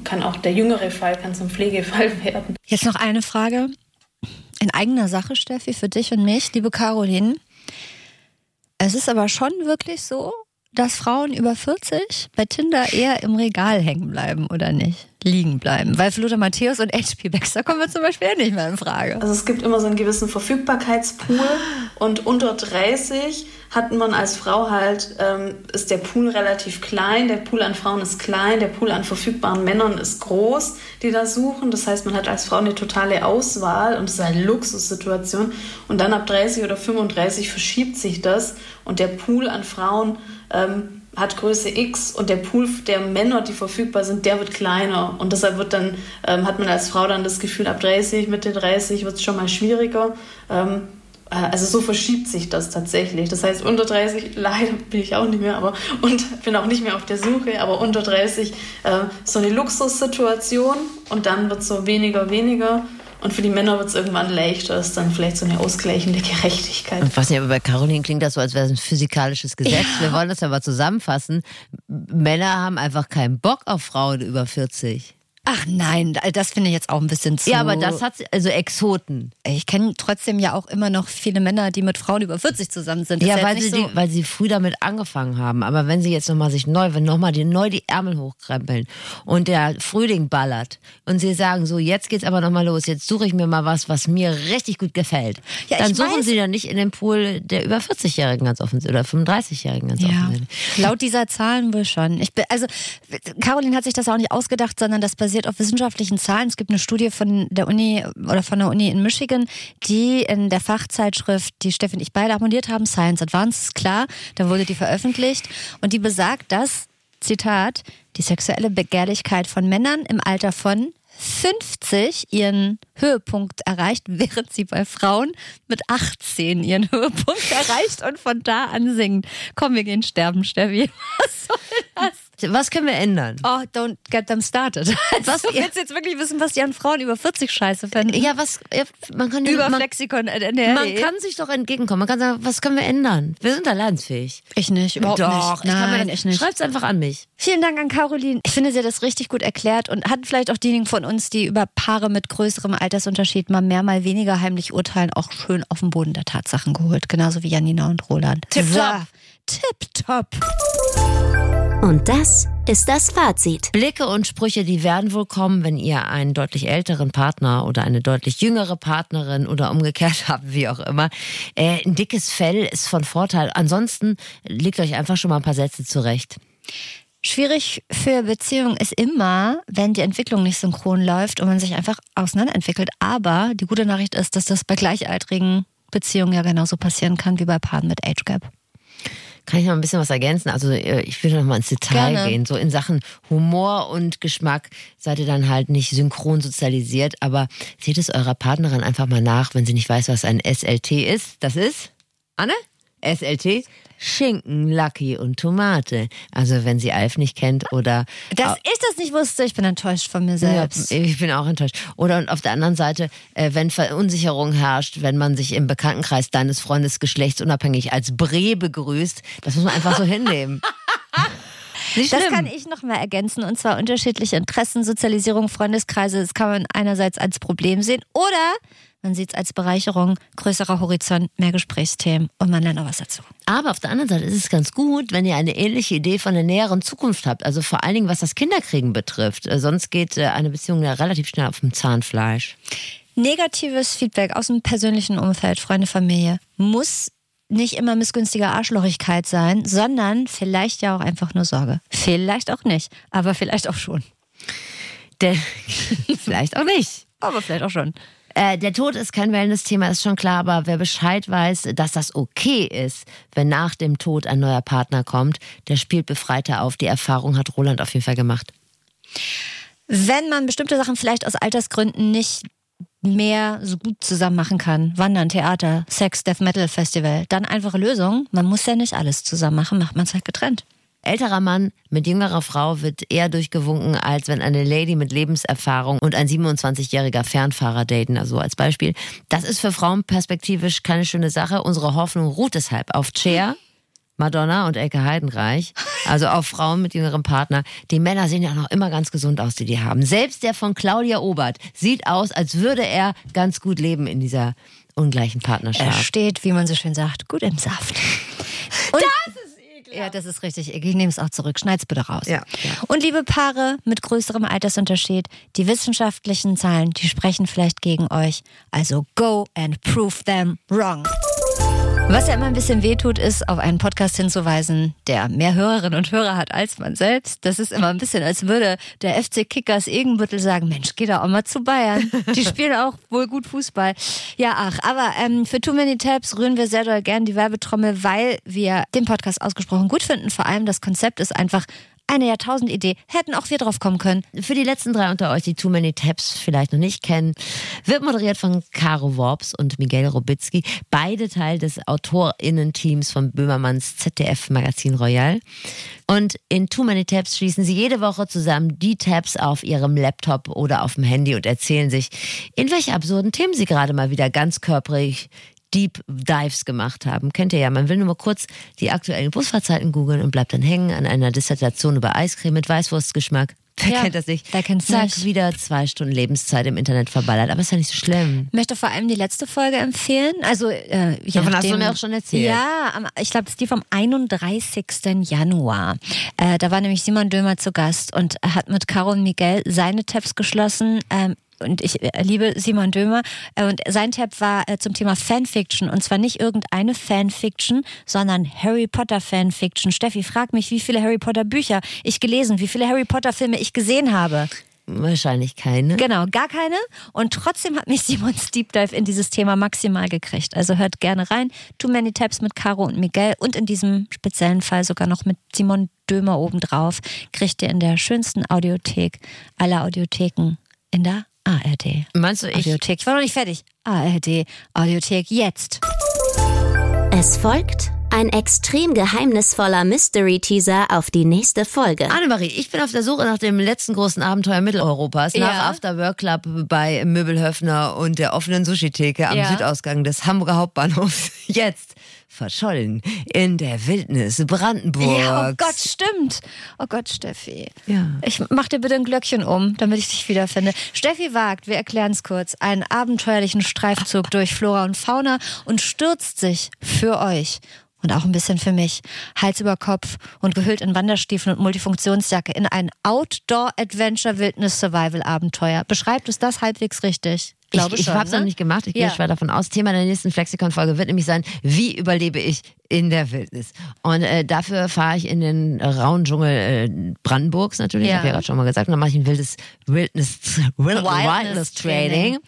kann auch der jüngere Fall kann zum Pflegefall [laughs] werden. Jetzt noch eine Frage in eigener Sache, Steffi, für dich und mich, liebe Caroline. Es ist aber schon wirklich so, dass Frauen über 40 bei Tinder eher im Regal hängen bleiben oder nicht? Liegen bleiben. Weil Lothar Matthäus und HP Baxter kommen wir zum Beispiel nicht mehr in Frage. Also es gibt immer so einen gewissen Verfügbarkeitspool und unter 30 hat man als Frau halt, ähm, ist der Pool relativ klein, der Pool an Frauen ist klein, der Pool an verfügbaren Männern ist groß, die da suchen. Das heißt, man hat als Frau eine totale Auswahl und es ist eine Luxussituation. Und dann ab 30 oder 35 verschiebt sich das und der Pool an Frauen ähm, hat Größe X und der Pool der Männer, die verfügbar sind, der wird kleiner. Und deshalb wird dann, ähm, hat man als Frau dann das Gefühl, ab 30, Mitte 30 wird es schon mal schwieriger. Ähm, äh, also so verschiebt sich das tatsächlich. Das heißt, unter 30, leider bin ich auch nicht mehr, aber und bin auch nicht mehr auf der Suche, aber unter 30 äh, so eine Luxussituation und dann wird so weniger, weniger. Und für die Männer wird es irgendwann leichter, ist dann vielleicht so eine ausgleichende Gerechtigkeit. Ich weiß nicht, aber bei Caroline klingt das so, als wäre es ein physikalisches Gesetz. Ja. Wir wollen das ja mal zusammenfassen. Männer haben einfach keinen Bock auf Frauen über 40. Ach nein, das finde ich jetzt auch ein bisschen zu. Ja, aber das hat also Exoten. Ich kenne trotzdem ja auch immer noch viele Männer, die mit Frauen über 40 zusammen sind. Das ja, weil sie, so. die, weil sie früh damit angefangen haben. Aber wenn sie jetzt nochmal sich neu, wenn nochmal die, neu die Ärmel hochkrempeln und der Frühling ballert und sie sagen so, jetzt geht's aber nochmal los, jetzt suche ich mir mal was, was mir richtig gut gefällt. Ja, dann suchen weiß. sie dann nicht in den Pool der über 40-Jährigen ganz offensichtlich oder 35-Jährigen ganz ja. offensichtlich. Laut dieser Zahlen wohl schon. Ich bin, also Caroline hat sich das auch nicht ausgedacht, sondern das basiert basiert auf wissenschaftlichen Zahlen. Es gibt eine Studie von der Uni oder von der Uni in Michigan, die in der Fachzeitschrift, die Steffi und ich beide abonniert haben, Science Advances, klar, da wurde die veröffentlicht und die besagt, dass, Zitat, die sexuelle Begehrlichkeit von Männern im Alter von 50 ihren Höhepunkt erreicht, [laughs] während sie bei Frauen mit 18 ihren Höhepunkt erreicht und von da an singt. Komm, wir gehen sterben, Steffi. [laughs] Was soll das? Was können wir ändern? Oh, don't get them started. [laughs] Was, du willst jetzt wirklich wissen, was die an Frauen über 40 scheiße finden? Ja, was, man kann über man, Flexikon NRW. Man kann sich doch entgegenkommen. Man kann sagen, was können wir ändern? Wir sind da leidensfähig. Ich nicht, überhaupt doch, nicht. Nein, ich nicht. Schreib's einfach an mich. Vielen Dank an Caroline. Ich finde, sie hat das richtig gut erklärt und hat vielleicht auch diejenigen von uns, die über Paare mit größerem Altersunterschied mal mehr, mal weniger heimlich urteilen, auch schön auf den Boden der Tatsachen geholt. Genauso wie Janina und Roland. Tipptopp. So. Tipptopp. Und das ist das Fazit. Blicke und Sprüche, die werden wohl kommen, wenn ihr einen deutlich älteren Partner oder eine deutlich jüngere Partnerin oder umgekehrt [laughs] habt, wie auch immer. Äh, ein dickes Fell ist von Vorteil. Ansonsten legt euch einfach schon mal ein paar Sätze zurecht. Schwierig für Beziehungen ist immer, wenn die Entwicklung nicht synchron läuft und man sich einfach auseinanderentwickelt. Aber die gute Nachricht ist, dass das bei gleichaltrigen Beziehungen ja genauso passieren kann wie bei Paaren mit Age Gap. Kann ich noch ein bisschen was ergänzen? Also äh, ich will noch mal ins Detail Gerne. gehen. So in Sachen Humor und Geschmack seid ihr dann halt nicht synchron sozialisiert, aber seht es eurer Partnerin einfach mal nach, wenn sie nicht weiß, was ein SLT ist. Das ist? Anne? SLT? Schinken, Lucky und Tomate. Also wenn sie Alf nicht kennt oder... Dass ich das nicht wusste, ich bin enttäuscht von mir selbst. Ja, ich bin auch enttäuscht. Oder auf der anderen Seite, äh, wenn Verunsicherung herrscht, wenn man sich im Bekanntenkreis deines Freundes geschlechtsunabhängig als Bre begrüßt, das muss man einfach so hinnehmen. [laughs] Das kann ich noch mal ergänzen und zwar unterschiedliche Interessen, Sozialisierung, Freundeskreise. Das kann man einerseits als Problem sehen oder man sieht es als Bereicherung, größerer Horizont, mehr Gesprächsthemen und man lernt auch was dazu. Aber auf der anderen Seite ist es ganz gut, wenn ihr eine ähnliche Idee von der näheren Zukunft habt. Also vor allen Dingen, was das Kinderkriegen betrifft. Äh, sonst geht äh, eine Beziehung ja relativ schnell auf dem Zahnfleisch. Negatives Feedback aus dem persönlichen Umfeld, Freunde, Familie, muss nicht immer missgünstige Arschlochigkeit sein, sondern vielleicht ja auch einfach nur Sorge. Vielleicht auch nicht, aber vielleicht auch schon. Der, [laughs] vielleicht auch nicht. Aber vielleicht auch schon. Äh, der Tod ist kein Wellness-Thema, ist schon klar, aber wer Bescheid weiß, dass das okay ist, wenn nach dem Tod ein neuer Partner kommt, der spielt befreiter auf. Die Erfahrung hat Roland auf jeden Fall gemacht. Wenn man bestimmte Sachen vielleicht aus Altersgründen nicht mehr so gut zusammen machen kann. Wandern, Theater, Sex, Death Metal Festival. Dann einfache Lösung. Man muss ja nicht alles zusammen machen, macht man es halt getrennt. Älterer Mann mit jüngerer Frau wird eher durchgewunken, als wenn eine Lady mit Lebenserfahrung und ein 27-jähriger Fernfahrer daten, also als Beispiel. Das ist für Frauen perspektivisch keine schöne Sache. Unsere Hoffnung ruht deshalb auf Chair, Madonna und Elke Heidenreich. Also auch Frauen mit jüngerem Partner. Die Männer sehen ja auch noch immer ganz gesund aus, die die haben. Selbst der von Claudia Obert sieht aus, als würde er ganz gut leben in dieser ungleichen Er Partnerschaft. steht, wie man so schön sagt, gut im Saft. Und das ist. Ja, das ist richtig. Ich nehme es auch zurück. Schneid's bitte raus. Ja, ja. Und liebe Paare mit größerem Altersunterschied, die wissenschaftlichen Zahlen, die sprechen vielleicht gegen euch. Also go and prove them wrong. Was ja immer ein bisschen wehtut, ist, auf einen Podcast hinzuweisen, der mehr Hörerinnen und Hörer hat als man selbst. Das ist immer ein bisschen, als würde der FC Kickers Egenbüttel sagen, Mensch, geh doch auch mal zu Bayern. Die spielen auch wohl gut Fußball. Ja, ach, aber ähm, für Too Many Tabs rühren wir sehr doll gern die Werbetrommel, weil wir den Podcast ausgesprochen gut finden. Vor allem das Konzept ist einfach eine Jahrtausend-Idee. Hätten auch wir drauf kommen können. Für die letzten drei unter euch, die Too Many Tabs vielleicht noch nicht kennen, wird moderiert von Caro Worps und Miguel Robitzky, beide Teil des AutorInnen-Teams von Böhmermanns ZDF-Magazin Royal. Und in Too Many Tabs schließen sie jede Woche zusammen die Tabs auf ihrem Laptop oder auf dem Handy und erzählen sich, in welche absurden Themen sie gerade mal wieder ganz körperig Deep Dives gemacht haben. Kennt ihr ja, man will nur mal kurz die aktuellen Busfahrzeiten googeln und bleibt dann hängen an einer Dissertation über Eiscreme mit Weißwurstgeschmack. [laughs] Wer Ja, kennt das nicht? wer kennt's Zack, nicht? wieder zwei Stunden Lebenszeit im Internet verballert. Aber ist ja nicht so schlimm. Ich möchte vor allem die letzte Folge empfehlen. Also, äh, je Davon hast du mir auch schon erzählt. Ja, am- ich glaube, das ist die vom 31. Januar. Äh, da war nämlich Simon Dömer zu Gast und hat mit Caro und Miguel seine Tabs geschlossen. Ähm, und ich äh, liebe Simon Dömer. Äh, Und sein Tab war äh, zum Thema Fanfiction. Und zwar nicht irgendeine Fanfiction, sondern Harry Potter Fanfiction. Steffi, frag mich, wie viele Harry Potter Bücher ich gelesen, wie viele Harry Potter Filme ich gesehen habe. Wahrscheinlich keine. Genau, gar keine. Und trotzdem hat mich [laughs] Simons Deep Dive in dieses Thema maximal gekriegt. Also hört gerne rein. Too Many Tabs mit Caro und Miguel und in diesem speziellen Fall sogar noch mit Simon Dömer obendrauf. Kriegt ihr in der schönsten Audiothek aller Audiotheken in der ARD. Meinst du, ich Audiothek. Ich war noch nicht fertig. ARD Audiothek jetzt. Es folgt ein extrem geheimnisvoller Mystery-Teaser auf die nächste Folge. Annemarie, ich bin auf der Suche nach dem letzten großen Abenteuer Mitteleuropas, nach Ja. After Work Club bei Möbelhöfner und der offenen Sushi-Theke am Ja. Südausgang des Hamburger Hauptbahnhofs. [laughs] Jetzt verschollen in der Wildnis Brandenburg. Ja, oh Gott, stimmt. Oh Gott, Steffi. Ja. Ich mach dir bitte ein Glöckchen um, damit ich dich wiederfinde. Steffi wagt, wir erklären es kurz, einen abenteuerlichen Streifzug durch Flora und Fauna und stürzt sich für euch und auch ein bisschen für mich, Hals über Kopf und gehüllt in Wanderstiefeln und Multifunktionsjacke in ein Outdoor-Adventure-Wildnis-Survival-Abenteuer. Beschreibt es das halbwegs richtig? Ich, Glaube ich schon, habe es ne? noch nicht gemacht, ich gehe Ja. schwer davon aus. Thema der nächsten Flexikon-Folge wird nämlich sein, wie überlebe ich in der Wildnis? Und äh, dafür fahre ich in den rauen Dschungel äh, Brandenburgs natürlich, Ja. habe ja gerade schon mal gesagt. Und dann mache ich ein wildes Wildnis, Wild, Wildness Wildness Training.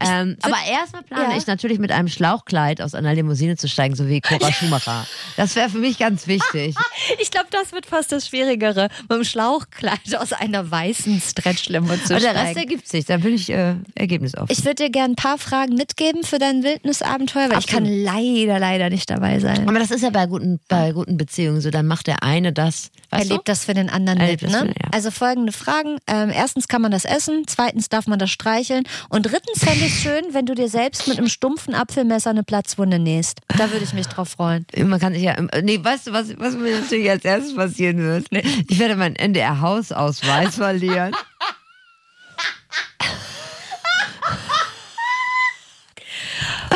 Ähm, aber erstmal plane Ja. ich natürlich mit einem Schlauchkleid aus einer Limousine zu steigen, so wie Cora Schumacher. Das wäre für mich ganz wichtig. [laughs] Ich glaube, das wird fast das Schwierigere, mit dem Schlauchkleid aus einer weißen Stretchlimo zu Aber der steigen. Rest ergibt sich, da bin ich äh, ergebnisoffen. Ich würde dir gerne ein paar Fragen mitgeben für dein Wildnisabenteuer, weil ich kann Absolut. leider, leider nicht dabei sein. aber das ist ja bei guten, bei guten Beziehungen so, dann macht der eine das. Weißt Erlebt du? das für den anderen Erlebt mit, ne? für- ja. Also folgende Fragen. Ähm, erstens kann man das essen, zweitens darf man das streicheln und drittens fände ich es schön, wenn du dir selbst mit einem stumpfen Apfelmesser eine Platzwunde nähst. Da würde ich mich drauf freuen. Man kann sich ja. Nee, weißt du, was, was mir natürlich als erstes passieren wird? Ich werde meinen NDR-Hausausweis verlieren. [laughs]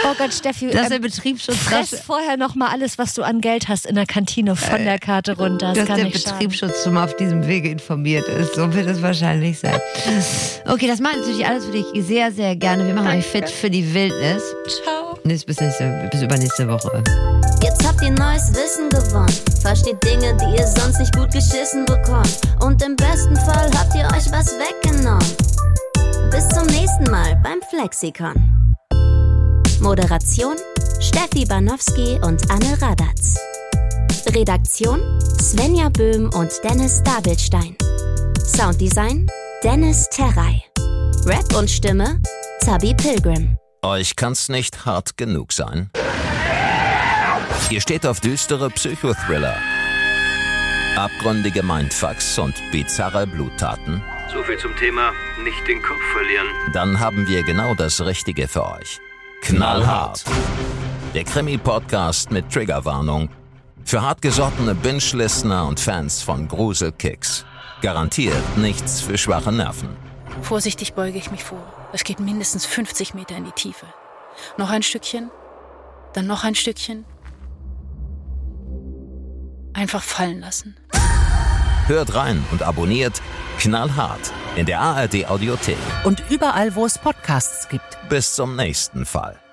Oh Gott, Steffi, Das ist der ähm, Betriebsschutz. fress vorher noch mal alles, was du an Geld hast in der Kantine von der Karte runter. Das dass kann der. Betriebsschutz schon mal auf diesem Wege informiert ist. So wird es wahrscheinlich sein. Okay, das mache ich natürlich alles für dich sehr, sehr gerne. Wir machen euch fit für die Wildnis. Ciao. Bis, bis, nächste, bis übernächste Woche. Jetzt habt ihr neues Wissen gewonnen. Versteht Dinge, die ihr sonst nicht gut geschissen bekommt. Und im besten Fall habt ihr euch was weggenommen. Bis zum nächsten Mal beim Flexikon. Moderation Steffi Banowski und Anne Radatz. Redaktion Svenja Böhm und Dennis Dabelstein. Sounddesign Dennis Terrei. Rap und Stimme Zabi Pilgrim. Euch kann's nicht hart genug sein. Ihr steht auf düstere Psychothriller, abgründige Mindfucks und bizarre Bluttaten. So viel zum Thema nicht den Kopf verlieren. Dann haben wir genau das Richtige für euch. Knallhart. Der Krimi-Podcast mit Triggerwarnung. Für hartgesottene Binge-Listener und Fans von Gruselkicks. Garantiert nichts für schwache Nerven. Vorsichtig beuge ich mich vor. Es geht mindestens 50 Meter in die Tiefe. Noch ein Stückchen, dann noch ein Stückchen. Einfach fallen lassen. Hört rein und abonniert Knallhart in der ARD Audiothek. Und überall, wo es Podcasts gibt. Bis zum nächsten Fall.